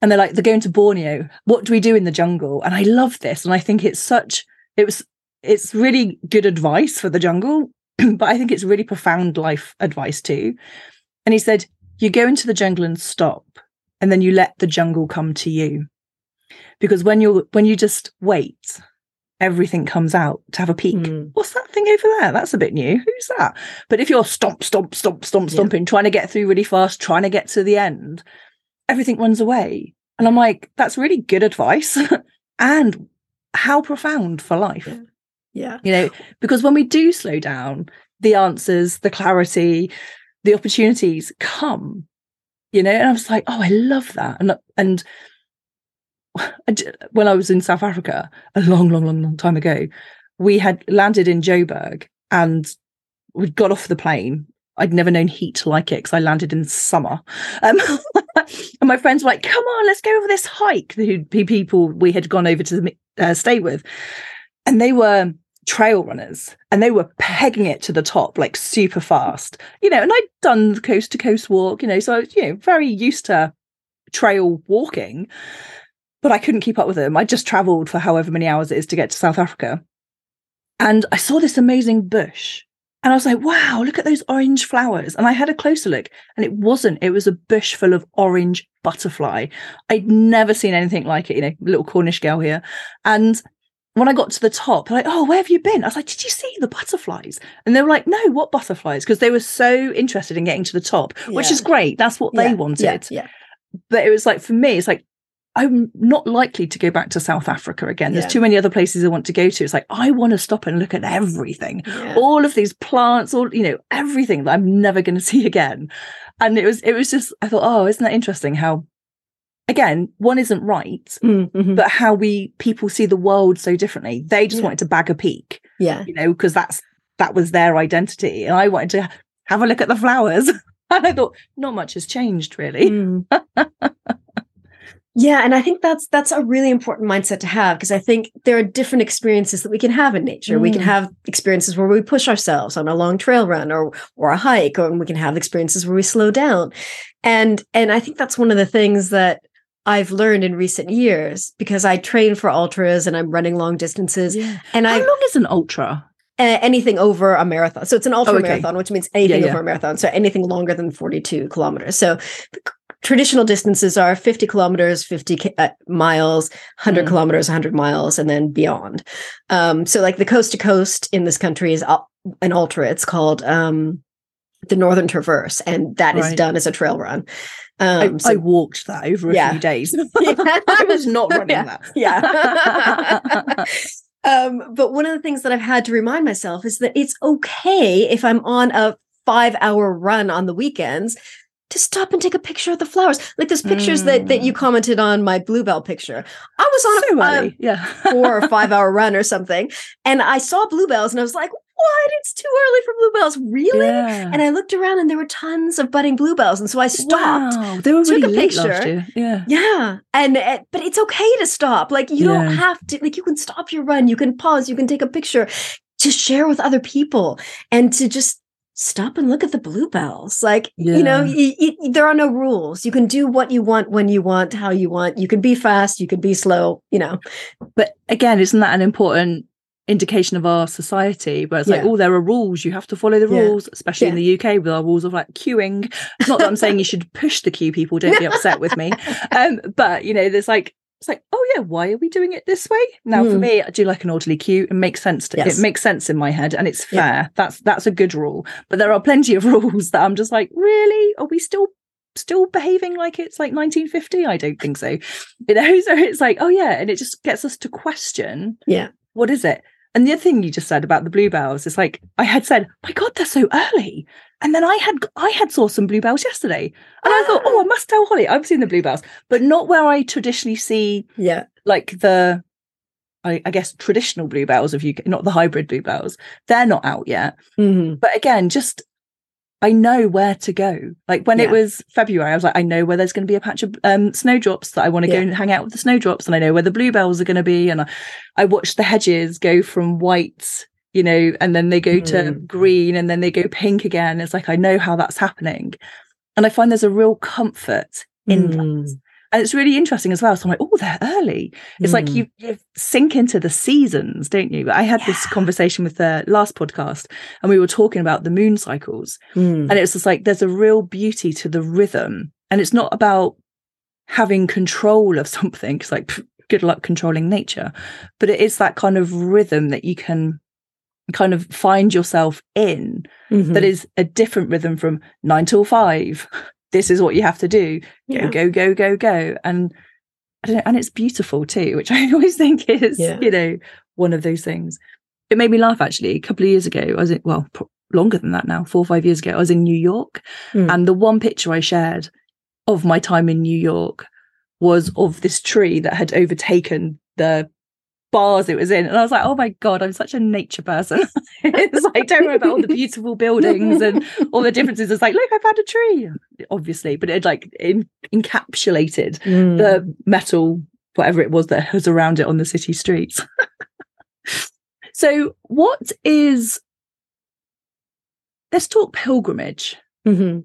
And they're like, they're going to Borneo. What do we do in the jungle? And I love this. And I think it's such, it was, it's really good advice for the jungle, but I think it's really profound life advice too. And he said, you go into the jungle and stop, and then you let the jungle come to you. Because when you're, when you just wait, everything comes out to have a peek. Mm. What's that thing over there? That's a bit new. Who's that? But if you're stomp, stomp, stomp, stomp, Yeah. stomping, trying to get through really fast, trying to get to the end, everything runs away. And I'm like, that's really good advice. and how profound for life. Yeah. Yeah. You know, because when we do slow down, the answers, the clarity, the opportunities come. You know, and I was like, oh, I love that. And and when I was in South Africa a long, long, long, long time ago, we had landed in Joburg and we'd got off the plane. I'd never known heat like it because I landed in summer. Um, and my friends were like, come on, let's go over this hike. The people we had gone over to uh, stay with. And they were trail runners and they were pegging it to the top like super fast, you know. And I'd done the coast to coast walk, you know, so I was, you know, very used to trail walking, but I couldn't keep up with them. I just traveled for however many hours it is to get to South Africa. And I saw this amazing bush and I was like, wow, look at those orange flowers. And I had a closer look and it wasn't, it was a bush full of orange butterfly. I'd never seen anything like it, you know, little Cornish girl here. And when I got to the top, like, oh, where have you been? I was like, did you see the butterflies? And they were like, no, what butterflies? Because they were so interested in getting to the top, yeah. which is great. That's what yeah. they wanted. Yeah. yeah. But it was like, for me, it's like, I'm not likely to go back to South Africa again. There's yeah. too many other places I want to go to. It's like I want to stop and look at everything, yeah. all of these plants, all you know, everything that I'm never going to see again. And it was, it was just, I thought, oh, isn't that interesting? How, again, one isn't right, mm-hmm. but how we people see the world so differently. They just yeah. wanted to bag a peak, yeah, you know, because that's that was their identity, and I wanted to have a look at the flowers. and I thought, not much has changed really. Mm. Yeah, and I think that's that's a really important mindset to have because I think there are different experiences that we can have in nature. Mm. We can mm. have experiences where we push ourselves on a long trail run or or a hike, or we can have experiences where we slow down. And and I think that's one of the things that I've learned in recent years because I train for ultras and I'm running long distances. Yeah. And how I, long is an ultra? Uh, anything over a marathon. So it's an ultra oh, okay. marathon, which means anything yeah, yeah. over a marathon. So anything longer than 42 kilometers. So traditional distances are 50 kilometers 50 uh, miles 100 mm. kilometers 100 miles and then beyond um, so like the coast to coast in this country is an ultra it's called um, the northern traverse and that right. is done as a trail run um, I, so, I, walked that over a yeah. few days i was not running yeah. that yeah um, but one of the things that i've had to remind myself is that it's okay if i'm on a five hour run on the weekends to stop and take a picture of the flowers. Like those pictures mm. that that you mm. commented on my bluebell picture. I was on so a, yeah. four or five hour run or something, and I saw bluebells, and I was like, "What? It's too early for bluebells, really?" Yeah. And I looked around, and there were tons of budding bluebells, and so I stopped. Wow, they were took really a picture. Yeah, yeah, and uh, but it's okay to stop. Like you yeah. don't have to. Like you can stop your run, you can pause, you can take a picture to share with other people, and to just stop and look at the bluebells. Like, yeah. you know, there are no rules. You can do what you want when you want, how you want. You can be fast, you can be slow, you know. But again, isn't that an important indication of our society where it's yeah. like, oh, there are rules, you have to follow the rules, yeah. especially in the UK with our rules of like queuing. It's not that I'm saying you should push the queue people, don't be upset with me. Um, but you know, there's like it's like, oh yeah, why are we doing it this way? Now, mm. for hmm. me, I do like an orderly queue. It makes sense. To, yes. It makes sense in my head, and it's fair. Yeah. That's that's a good rule. But there are plenty of rules that I'm just like, really? Are we still still behaving like it's like 1950? I don't think so. You know, so it's like, oh yeah, and it just gets us to question. Yeah, what is it? And the other thing you just said about the bluebells is like I had said, my God, they're so early. And then I had I had saw some bluebells yesterday. And ah. I thought, oh, I must tell Holly. I've seen the bluebells, but not where I traditionally see yeah, like the I, I guess traditional bluebells of UK, not the hybrid bluebells. They're not out yet. Mm-hmm. But again, just I know where to go. Like when yeah. it was February, I was like, I know where there's going to be a patch of um, snowdrops that I want to yeah. go and hang out with the snowdrops, and I know where the bluebells are going to be. And I, I watched the hedges go from white, you know, and then they go mm. to green, and then they go pink again. It's like I know how that's happening, and I find there's a real comfort in mm. that. And it's really interesting as well. So I'm like, oh, they're early. It's mm. like you, you sink into the seasons, don't you? I had yeah. this conversation with the last podcast and we were talking about the moon cycles. And it's just like there's a real beauty to the rhythm. And it's not about having control of something. It's like good luck controlling nature. But it is that kind of rhythm that you can kind of find yourself in mm-hmm. that is a different rhythm from nine till five this is what you have to do go yeah. go go go go and I don't know, and it's beautiful too which i always think is yeah. you know one of those things it made me laugh actually a couple of years ago i was in well longer than that now four or five years ago i was in new york mm. and the one picture i shared of my time in new york was of this tree that had overtaken the bars it was in. And I was like, oh my God, I'm such a nature person. it's like, don't worry about all the beautiful buildings and all the differences. It's like, look, I found a tree, obviously, but it like in, encapsulated mm. the metal, whatever it was that was around it on the city streets. so, what is, let's talk pilgrimage. Mm-hmm.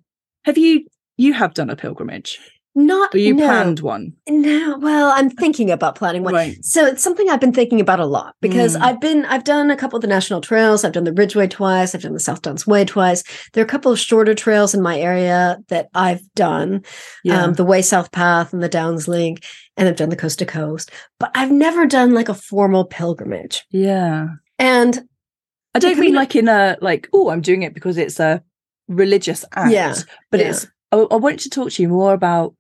Have you, you have done a pilgrimage? Not you no. planned one? No, well, I'm thinking about planning one. Right. So it's something I've been thinking about a lot because Mm. I've been I've done a couple of the national trails. I've done the Ridgeway twice. I've done the South Downs Way twice. There are a couple of shorter trails in my area that I've done, Yeah. um, the Wey South Path and the Downs Link, and I've done the Coast to Coast. But I've never done like a formal pilgrimage. yeah. And I don't mean like in a like, oh, I'm doing it because it's a religious act. Yeah, But yeah. it's I, I want to talk to you more about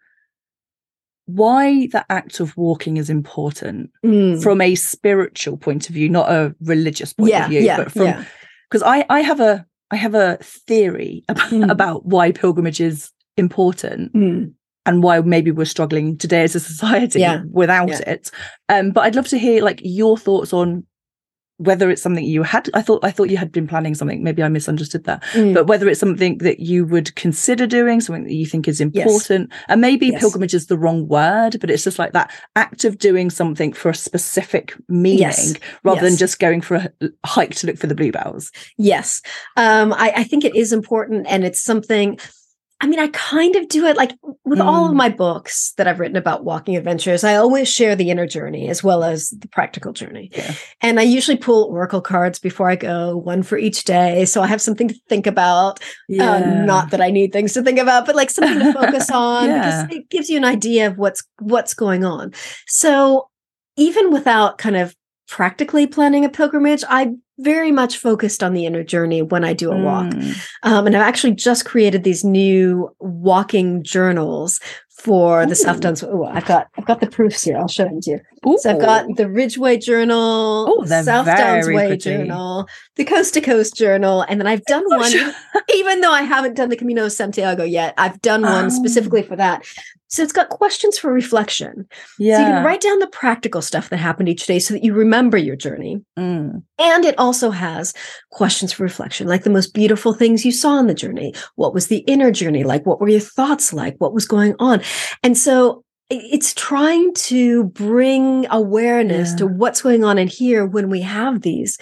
why the act of walking is important mm, from a spiritual point of view, not a religious point yeah, of view. yeah, but from yeah. because I, I have a I have a theory about, Mm. about why pilgrimage is important Mm, and why maybe we're struggling today as a society Yeah. without Yeah. it. Um, but I'd love to hear like your thoughts on whether it's something you had. I thought I thought you had been planning something. Maybe I misunderstood that. mm. But whether it's something that you would consider doing, something that you think is important, and maybe Yes. pilgrimage is the wrong word, but it's just like that act of doing something for a specific meaning Yes. rather than just going for a hike to look for the bluebells. Yes. Um, I, I think it is important and it's something I mean, I kind of do it like with all of Mm. my books that I've written about walking adventures. I always share the inner journey as well as the practical journey. Yeah. And I usually pull oracle cards before I go, one for each day. So I have something to think about. Uh, not that I need things to think about, but like something to focus on Yeah. because it gives you an idea of what's what's going on. So even without kind of practically planning a pilgrimage, I very much focused on the inner journey when I do a walk. Mm. Um, and I've actually just created these new walking journals for the South. Downs. Oh, I've got I've got the proofs here. I'll show them to you. Ooh. So I've got the Ridgeway Journal, Oh, the South Downs Way pretty. Journal, the Coast to Coast Journal, and then I've done Oh, one. sure. even though I haven't done the Camino of Santiago yet, I've done one Oh. specifically for that. So it's got questions for reflection. yeah. So you can write down the practical stuff that happened each day so that you remember your journey. Mm. And it also has questions for reflection, like the most beautiful things you saw on the journey. What was the inner journey like? What were your thoughts like? What was going on? And so it's trying to bring awareness Yeah. to what's going on in here when we have these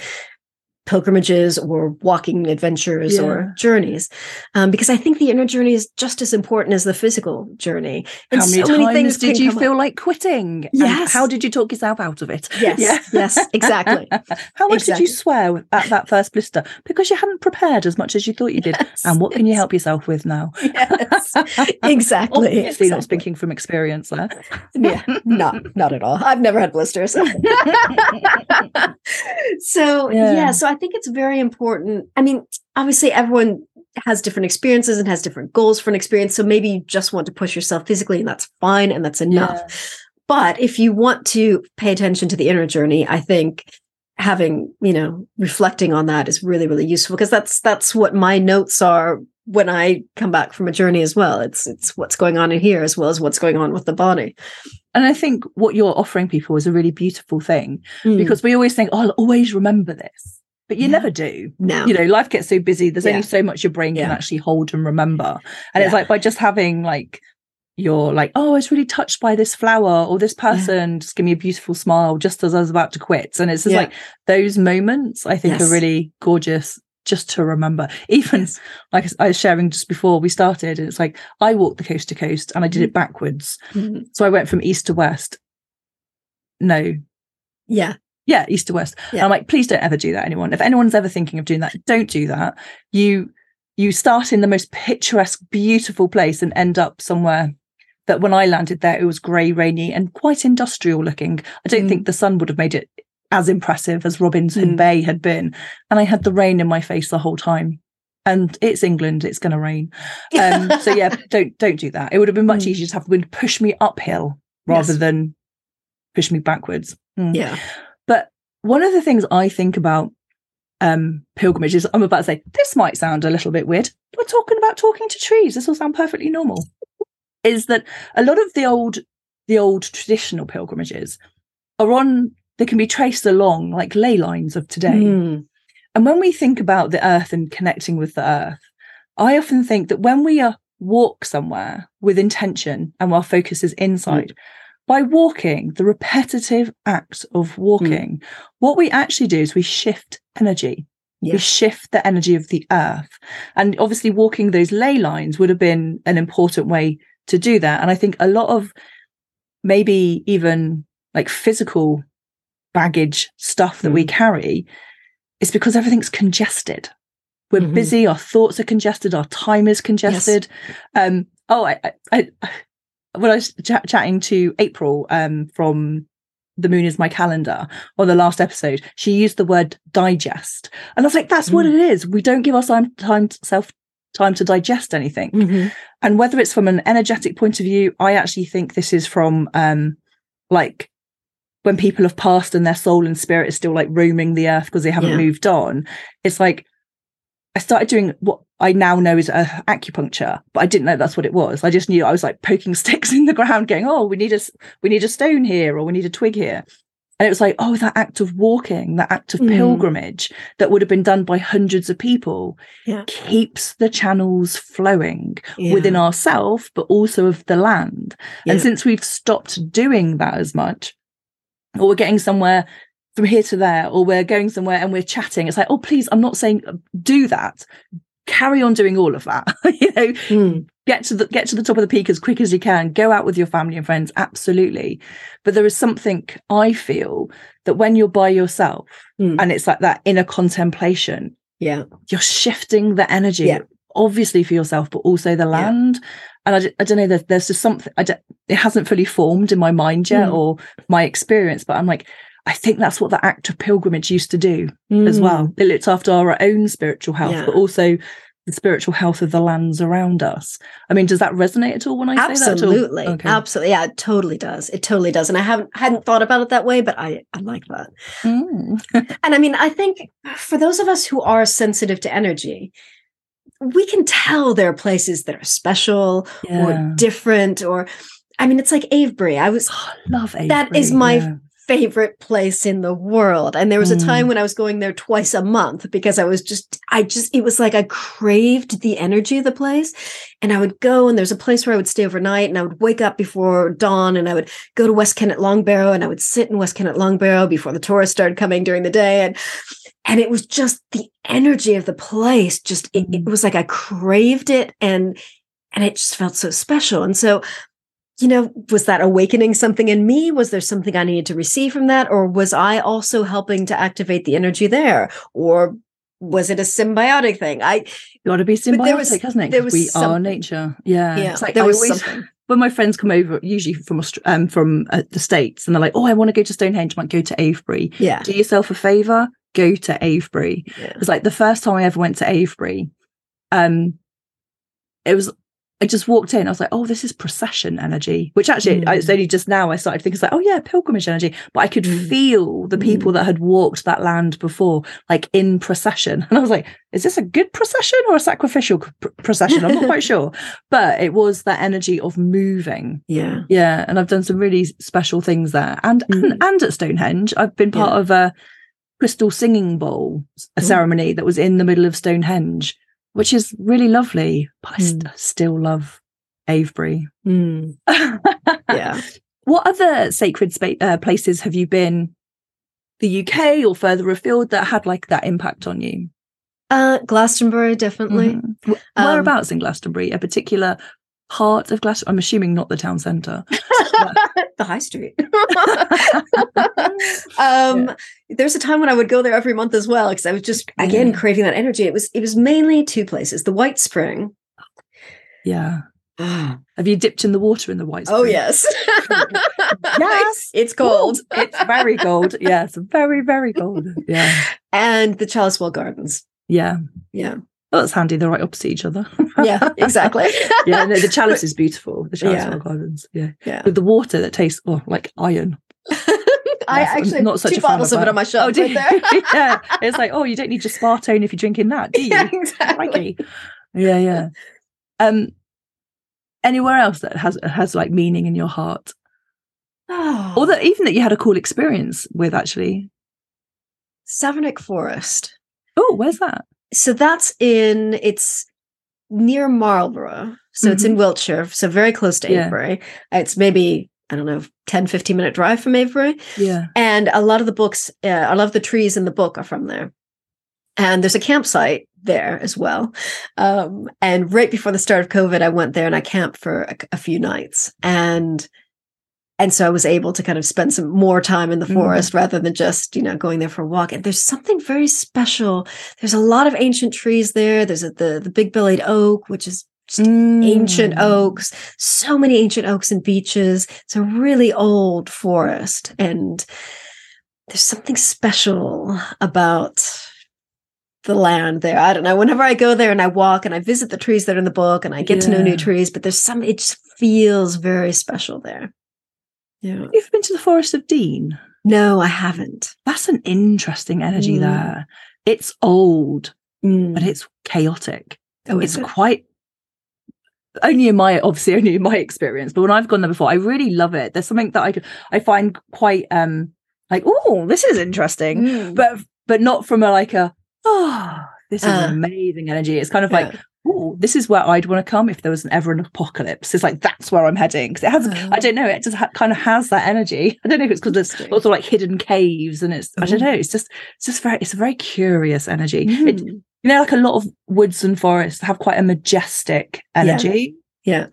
pilgrimages or walking adventures Yeah. or journeys um, because i think the inner journey is just as important as the physical journey and How many so many times things did you feel up. like quitting? And Yes. how did you talk yourself out of it? yes Yeah. yes exactly How much did you swear at that first blister? Because you hadn't prepared as much as you thought you did. Yes, And what can you help yourself with now? yes exactly Obviously, not speaking from experience there. yeah not not at all i've never had blisters so Yeah. yeah. so i think it's very important i mean obviously everyone has different experiences and has different goals for an experience so maybe you just want to push yourself physically and that's fine and that's enough but if you want to pay attention to the inner journey i think having you know reflecting on that is really really useful because that's that's what my notes are when i come back from a journey as well it's it's what's going on in here as well as what's going on with the body And I think what you're offering people is a really beautiful thing Mm. because we always think, oh, I'll always remember this. But you Yeah. never do. no You know, life gets so busy. There's Yeah. only so much your brain can Yeah. actually hold and remember. And it's like by just having like you're like, oh, I was really touched by this flower or this person just give me a beautiful smile just as I was about to quit. And it's just Yeah. like those moments I think Yes. are really gorgeous just to remember. Even Yes. like I was sharing just before we started, and it's like I walked the coast to coast and I did it backwards. Mhm. So I went from east to west. No, yeah yeah, east to west. Yeah. I'm like, please don't ever do that, anyone. If anyone's ever thinking of doing that, don't do that. You you start in the most picturesque, beautiful place and end up somewhere that when I landed there, it was grey, rainy, and quite industrial looking. I don't Mm. think the sun would have made it as impressive as Robin Hood's Mm. Bay had been. And I had the rain in my face the whole time. And it's England, it's gonna rain. Um, so yeah, don't don't do that. It would have been much Mm. easier to have the wind push me uphill rather Yes. than push me backwards. Mm. yeah one of the things I think about um pilgrimages, I'm about to say, this might sound a little bit weird. We're talking about talking to trees. This will sound perfectly normal. Is that a lot of the old the old traditional pilgrimages are on they can be traced along like ley lines of today Mm. and when we think about the earth and connecting with the earth i often think that when we uh, walk somewhere with intention and our focus is inside by walking the repetitive act of walking what we actually do is we shift energy. Yeah. we shift the energy of the earth. And obviously walking those ley lines would have been an important way to do that. And i think a lot of maybe even like physical baggage stuff that we carry is because everything's congested. We're Mhm. busy our thoughts are congested our time is congested. Um oh i i, I when i was ch- chatting to april um from the moon is my calendar on the last episode she used the word digest and i was like that's what Mm. it is we don't give ourselves time self time to digest anything Mhm. and whether it's from an energetic point of view i actually think this is from um like when people have passed and their soul and spirit is still like roaming the earth because they haven't Yeah. moved on it's like i started doing what i now know is uh, acupuncture but i didn't know that's what it was i just knew i was like poking sticks in the ground going oh we need a we need a stone here or we need a twig here and it was like oh that act of walking that act of Mm. pilgrimage that would have been done by hundreds of people Yeah. keeps the channels flowing Yeah. within ourself but also of the land and since we've stopped doing that as much or we're getting somewhere from here to there or we're going somewhere and we're chatting it's like oh please i'm not saying uh, do that carry on doing all of that you know Mm. get to the get to the top of the peak as quick as you can go out with your family and friends absolutely but there is something i feel that when you're by yourself Mm. and it's like that inner contemplation Yeah. you're shifting the energy Yeah. obviously for yourself but also the land and I, I don't know there's, there's just something I don't, it hasn't fully formed in my mind yet Mm. or my experience but i'm like i think that's what the act of pilgrimage used to do as Mm. well it looked after our own spiritual health Yeah. but also the spiritual health of the lands around us i mean does that resonate at all when i say that? Absolutely. okay Absolutely. Yeah, it totally does. It totally does. And I haven't hadn't thought about it that way, but I, I like that. Mm. And I mean, I think for those of us who are sensitive to energy, we can tell there are places that are special yeah or different or I mean, it's like Avebury. I was Oh, love That is my yeah. Favorite place in the world. And there was a Mm. time when I was going there twice a month because I was just, I just, it was like I craved the energy of the place. And I would go and there's a place where I would stay overnight and I would wake up before dawn and I would go to West Kennet Long Barrow and I would sit in West Kennet Long Barrow before the tourists started coming during the day. And and it was just the energy of the place. Just it, it Mm. was like I craved it and and it just felt so special. And so you know, was that awakening something in me? Was there something I needed to receive from that? Or was I also helping to activate the energy there? Or was it a symbiotic thing? I, got to be But there symbiotic was- hasn't it there was we are nature yeah yeah, It's like there I was always- something. when my friends come over, usually from um, from uh, the states, and they're like, "Oh, I want to go to Stonehenge," I might go to Avebury. Yeah. Do yourself a favor, go to Avebury. Yeah. It's like the first time I ever went to Avebury. Um, it was I just walked in. I was like, "Oh, this is procession energy," which actually I- it's Mm. only just now I started thinking, it's like, "Oh yeah, pilgrimage energy." But I could Mm. feel the people that had walked that land before, like in procession, and I was like, "Is this a good procession or a sacrificial pr- procession?" I'm not quite sure, but it was that energy of moving. Yeah. Yeah, and I've done some really special things there, and and, and at Stonehenge, I've been part Yeah. of a crystal singing bowl, a Mm. ceremony that was in the middle of Stonehenge, which is really lovely. But I st- Mm. still love Avebury. Mm, yeah. What other sacred spa- uh, places have you been? The UK or further afield that had like that impact on you? Uh, Glastonbury, definitely. Mhm. Wh- Um, Whereabouts in Glastonbury? A particular part of Glastonbury? I'm assuming not the town centre. the high street. um, there's a time when I would go there every month as well because I was just again Yeah. craving that energy. It was it was mainly two places: the White Spring. Yeah. Have you dipped in the water in the white? oh yes, Yes. it's cold. it's very cold. Yes, very, very cold. Yeah. and the Chalice Well Gardens. Yeah. Yeah, Oh, that's handy. They're right opposite each other. yeah, exactly. yeah, no, the chalice is beautiful. The chalice Yeah. gardens. Yeah. yeah. With the water that tastes oh, like iron. I Yes, I'm actually not such two a fan bottles of it on my shelf Oh, right there. yeah. It's like, oh, you don't need your Spatone if you're drinking that, do you? yeah, exactly. Yeah, yeah. Um anywhere else that has has like meaning in your heart? Oh, or that even that you had a cool experience with actually. Savernake Forest. Oh, where's that? So that's in it's near Marlborough. So it's in Wiltshire, so very close to Mm-hmm. Yeah. Avebury. It's maybe, I don't know, 10, 15 minute drive from Avebury. Yeah. And a lot of the books, uh, a lot of the trees in the book are from there. And there's a campsite there as well. Um, and right before the start of COVID, I went there and I camped for a, a few nights. And and so I was able to kind of spend some more time in the Mhm. forest rather than just, you know, going there for a walk. And there's something very special. There's a lot of ancient trees there. There's a, the the big bellied oak, which is just ancient Mm. oaks, so many ancient oaks and beeches. It's a really old forest. And there's something special about the land there. I don't know. Whenever I go there and I walk and I visit the trees that are in the book and I get to know new trees, but there's some, it just feels very special there. Yeah. You've been to the Forest of Dean. No, I haven't. That's an interesting energy Mm. there. It's old, but Mm. it's chaotic. oh, it's it? quite only in my obviously only in my experience but when i've gone there before i really love it there's something that i could i find quite um like oh this is interesting Mm. but but not from a like a oh this is Uh. amazing energy it's kind of like Yeah. Oh this is where i'd want to come if there was an ever an apocalypse it's like that's where i'm heading because it has Oh. i don't know it just ha- kind of has that energy i don't know if it's because there's lots of like hidden caves and it's i don't Oh. know it's just it's just very it's a very curious energy it, Mm. you know, like a lot of woods and forests have quite a majestic energy. Yeah.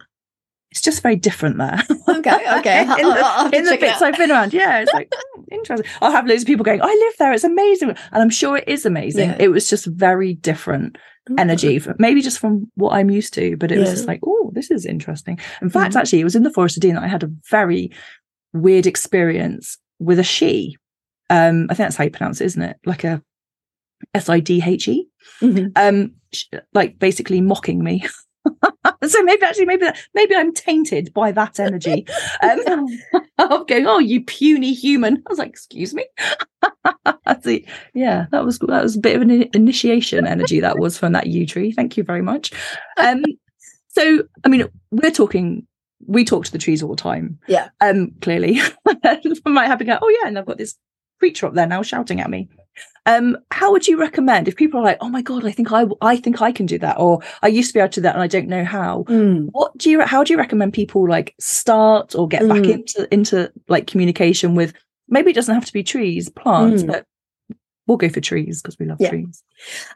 It's just very different there. Okay, okay. in the, I'll in the bits. I've been around. Yeah, it's like "Hmm, interesting. I'll have loads of people going, I live there, it's amazing. And I'm sure it is amazing. Yeah. It was just very different energy, f- maybe just from what I'm used to, but it was just like, oh, this is interesting. In fact, Mhm. actually, it was in the Forest of Dean that I had a very weird experience with a sidhe. Um, I think that's how you pronounce it, isn't it? Like a S I D H E Mhm. um like basically mocking me so maybe actually maybe maybe i'm tainted by that energy. Um of going oh you puny human. I was like excuse me? So, yeah that was that was a bit of an initiation energy that was from that yew tree. Thank you very much. Um so i mean we're talking we talk to the trees all the time. Yeah. um clearly. I might have to go oh yeah and i've got this creature up there now shouting at me um how would you recommend if people are like oh my god i think i i think i can do that or i used to be able to do that and i don't know how Mm. what do you how do you recommend people like start or get back Mm. into into like communication with maybe it doesn't have to be trees plants Mm. but we'll go for trees because we love Yeah. trees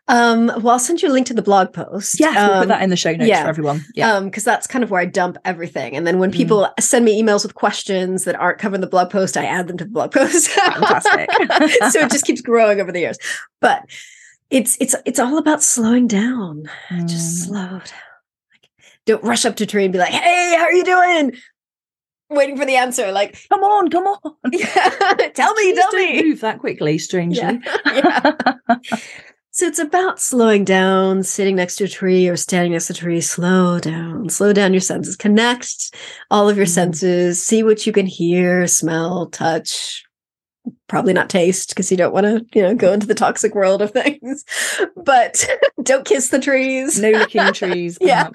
Um, well, I'll send you a link to the blog post. we'll Um, put that in the show notes yeah. for everyone yeah Um, because that's kind of where I dump everything. And then when Mm. people send me emails with questions that aren't covered in the blog post, I add them to the blog post. Fantastic. so it just keeps growing over the years. But it's it's it's all about slowing down. Just Mm. slow down. Like, don't rush up to a tree and be like, "Hey, how are you doing?" Waiting for the answer. Like, come on come on yeah, tell me, tell don't me. move that quickly strangely Yeah. So it's about slowing down, sitting next to a tree or standing next to a tree. Slow down, slow down your senses. Connect all of your Mhm. senses. See what you can hear, smell, touch. Probably not taste because you don't want to, you know, go into the toxic world of things. But don't kiss the trees. no licking trees Yeah.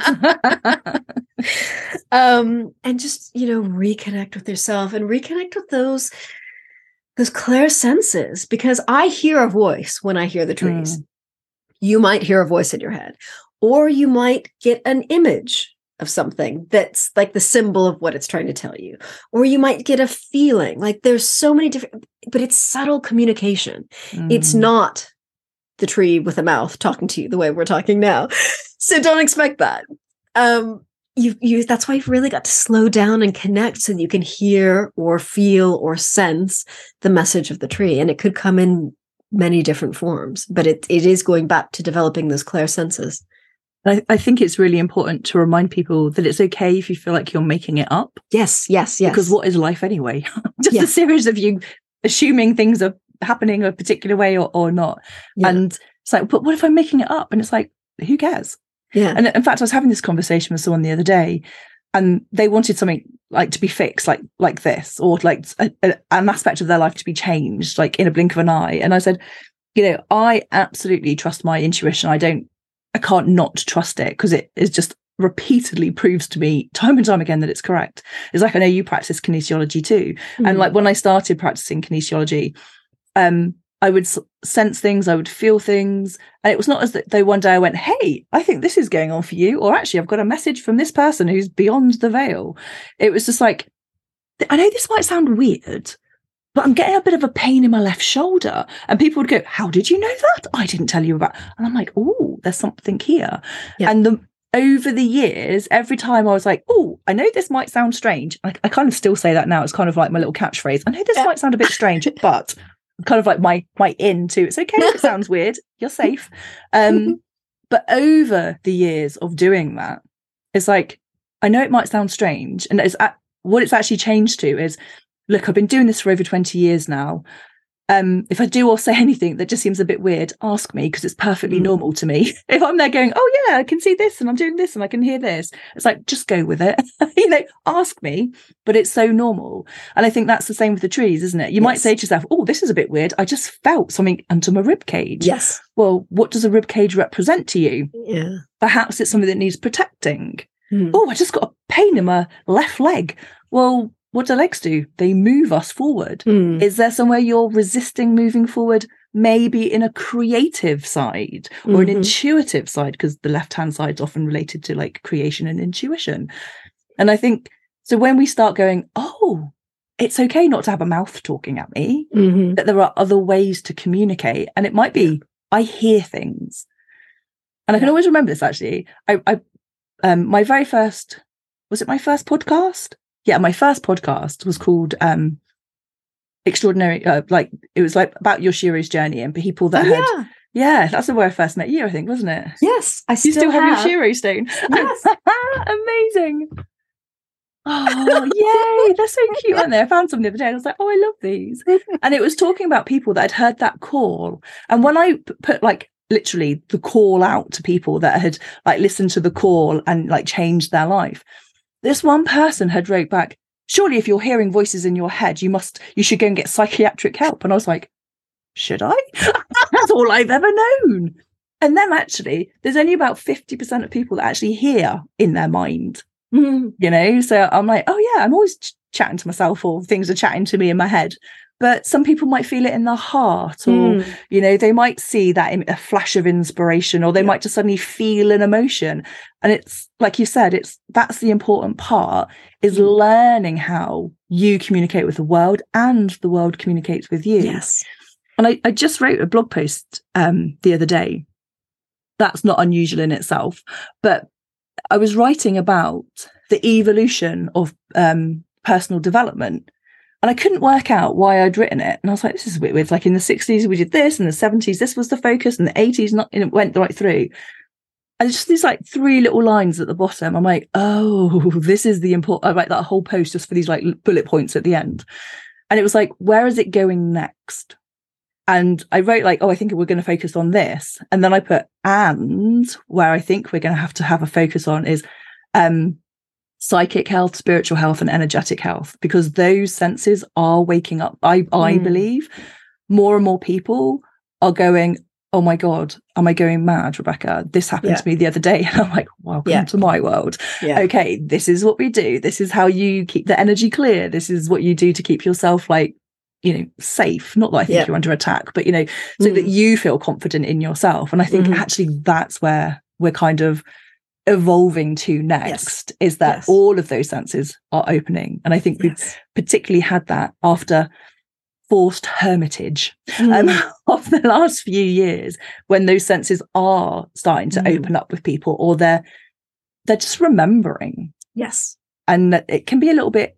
um and just you know reconnect with yourself and reconnect with those those clear senses because i hear a voice when i hear the trees you might hear a voice in your head or you might get an image of something that's like the symbol of what it's trying to tell you. Or you might get a feeling like there's so many different but it's subtle communication. It's Mm. not the tree with a mouth talking to you the way we're talking now. So don't expect that. Um you you that's why you've really got to slow down and connect so that you can hear or feel or sense the message of the tree. And it could come in many different forms but it, it is going back to developing those clear senses I, I think it's really important to remind people that it's okay if you feel like you're making it up. Yes yes yes. Because what is life anyway? Just Yeah. a series of you assuming things are happening a particular way or, or not. Yeah. and it's like but what if i'm making it up? And it's like who cares? Yeah. And in fact i was having this conversation with someone the other day and they wanted something like to be fixed like like this or like a, a- an aspect of their life to be changed like in a blink of an eye. And i said you know i absolutely trust my intuition. I don't i can't not trust it because it is just repeatedly proves to me time and time again that it's correct. It's like I know you practice kinesiology too, mm. and like when I started practicing kinesiology, um, I would s- sense things, I would feel things, and it was not as though one day I went, "Hey, I think this is going on for you," or actually, I've got a message from this person who's beyond the veil. It was just like, I know this might sound weird, but I'm getting a bit of a pain in my left shoulder. And people would go, How did you know that? I didn't tell you about. And I'm like, Oh, there's something here. Yeah. And the over the years, every time I was like, oh, I know this might sound strange. I, I, kind of still say that now. It's kind of like my little catchphrase. I know this yeah. might sound a bit strange, but kind of like my my in too. It's okay if it sounds weird. You're safe. Um, but over the years of doing that, it's like I know it might sound strange, and it's at, what it's actually changed to is, look, I've been doing this for over twenty years now um, if I do or say anything that just seems a bit weird, ask me because it's perfectly mm. normal to me. If I'm there going, oh yeah, I can see this and I'm doing this and I can hear this, it's like just go with it. you know, ask me, but it's so normal. And I think that's the same with the trees, isn't it? You yes. might say to yourself, oh, this is a bit weird. I just felt something under my rib cage. Yes. Well, what does a rib cage represent to you? Yeah. Perhaps it's something that needs protecting. Mm. Oh, I just got a pain in my left leg. Well, what do legs do? They move us forward. Mm. Is there somewhere you're resisting moving forward? Maybe in a creative side or mm-hmm. an intuitive side, because the left hand side is often related to like creation and intuition. And I think so when we start going, oh, it's okay not to have a mouth talking at me, mm-hmm. that there are other ways to communicate. And it might be, I hear things. And I can always remember this actually. I, I um my very first was it my first podcast? Yeah, my first podcast was called um extraordinary uh, like it was like about Yoshiro's journey and people that oh, had yeah. yeah. that's where I first met you, I think, wasn't it? Yes, I still, you still have, have shiro stone. Yes. Amazing. Oh, yay. They're so cute, aren't they? I found some the other day and I was like, oh, I love these. And it was talking about people that had heard that call. And when I put like literally the call out to people that had like listened to the call and like changed their life, this one person had wrote back, surely if you're hearing voices in your head, you must, you should go and get psychiatric help. And I was like, should I? That's all I've ever known. And then actually, there's only about 50% of people that actually hear in their mind, mm-hmm. you know? So I'm like, oh yeah, I'm always ch- chatting to myself or things are chatting to me in my head but some people might feel it in their heart or mm. you know they might see that in a flash of inspiration or they yeah. might just suddenly feel an emotion and it's like you said it's that's the important part is mm. learning how you communicate with the world and the world communicates with you yes and i, I just wrote a blog post um, the other day that's not unusual in itself but i was writing about the evolution of um, personal development and I couldn't work out why I'd written it. And I was like, this is a bit weird. Like in the 60s, we did this, in the 70s, this was the focus, and the 80s, not, and it went right through. And it's just these like three little lines at the bottom. I'm like, oh, this is the important. I write that whole post just for these like bullet points at the end. And it was like, where is it going next? And I wrote like, oh, I think we're going to focus on this. And then I put and where I think we're going to have to have a focus on is um psychic health, spiritual health, and energetic health, because those senses are waking up. I, I mm. believe more and more people are going, Oh my God, am I going mad, Rebecca? This happened yeah. to me the other day. And I'm like, Welcome yeah. to my world. Yeah. Okay, this is what we do. This is how you keep the energy clear. This is what you do to keep yourself like you know safe not that i think you're under attack but you know so mm. that you feel confident in yourself and i think mm. actually that's where we're kind of evolving to next yes. is that yes. all of those senses are opening. And I think yes. we've particularly had that after forced hermitage um, mm. um, of the last few years when those senses are starting to mm. open up with people or they're they're just remembering yes and it can be a little bit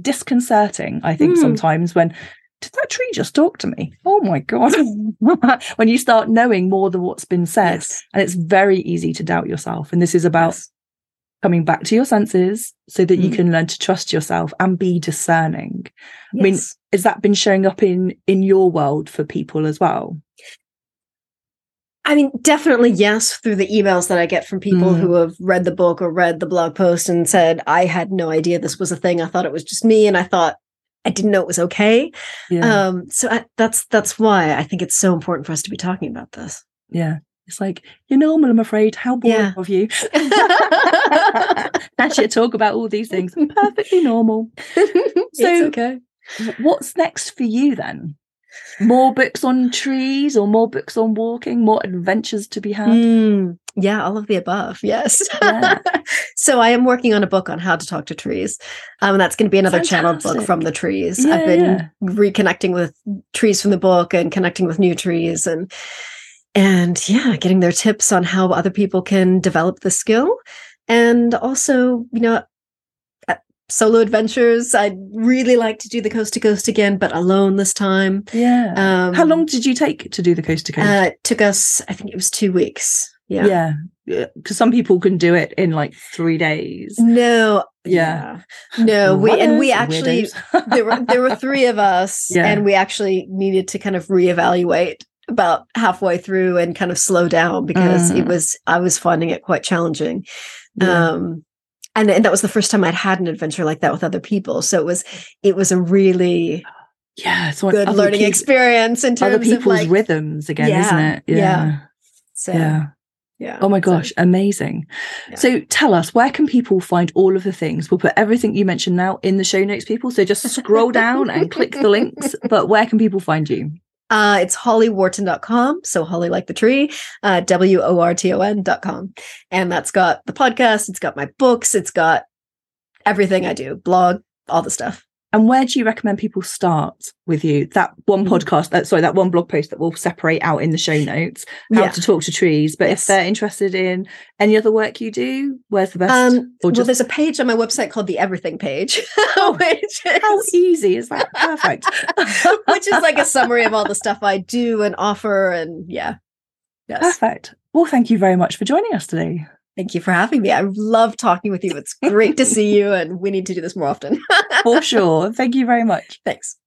disconcerting i think mm. sometimes when did that tree just talk to me? Oh my God. when you start knowing more than what's been said, yes. and it's very easy to doubt yourself. And this is about yes. coming back to your senses so that mm. you can learn to trust yourself and be discerning. Yes. I mean, has that been showing up in in your world for people as well? I mean, definitely yes, through the emails that I get from people mm. who have read the book or read the blog post and said, I had no idea this was a thing. I thought it was just me. And I thought I didn't know it was okay. Yeah. Um, so I, that's that's why I think it's so important for us to be talking about this. Yeah, It's like, you're normal, I'm afraid. How boring Yeah. of you. Actually, talk about all these things. Perfectly normal. it's So- okay. What's next for you then? More books on trees or more books on walking, more adventures to be had? Mm, yeah, all of the above. Yes. Yeah. so I am working on a book on how to talk to trees. Um, and that's going to be another channeled book from the trees. Yeah, I've been yeah. reconnecting with trees from the book and connecting with new trees and and yeah, getting their tips on how other people can develop the skill. And also, you know, solo adventures. I'd really like to do the coast to coast again, but alone this time. Yeah. Um, How long did you take to do the coast to coast? Uh, it took us, I think it was two weeks. Yeah. yeah. Because some people can do it in like three days. No. Yeah. yeah. No, we and we actually there were there were three of us Yeah. and we actually needed to kind of reevaluate about halfway through and kind of slow down because it Mm. was I was finding it quite challenging. Yeah. Um and, and that was the first time I'd had an adventure like that with other people. So it was it was a really yeah. It's good learning peop- experience in terms Other people's of like rhythms again, Yeah, isn't it? yeah. Yeah. so yeah. yeah. Oh my So- gosh, amazing. Yeah. So tell us, where can people find all of the things? We'll put everything you mentioned now in the show notes, people. So just scroll down and click the links. But where can people find you? Uh, it's hollyworton.com. So Holly like the tree, uh, W-O-R-T-O-N.com. And that's got the podcast. It's got my books. It's got everything I do, blog, all the stuff. And where do you recommend people start with you? That one Mhm. podcast, uh, sorry, that one blog post that we'll separate out in the show notes, how Yeah. to talk to trees. But Yes. if they're interested in any other work you do, where's the best? Um, or well, there's a page on my website called the Everything page, which how is, easy is that? Perfect. which is like a summary of all the stuff I do and offer. And yeah. Yes. Perfect. Well, thank you very much for joining us today. Thank you for having me. I love talking with you. It's great to see you, and we need to do this more often. For sure. Thank you very much. Thanks.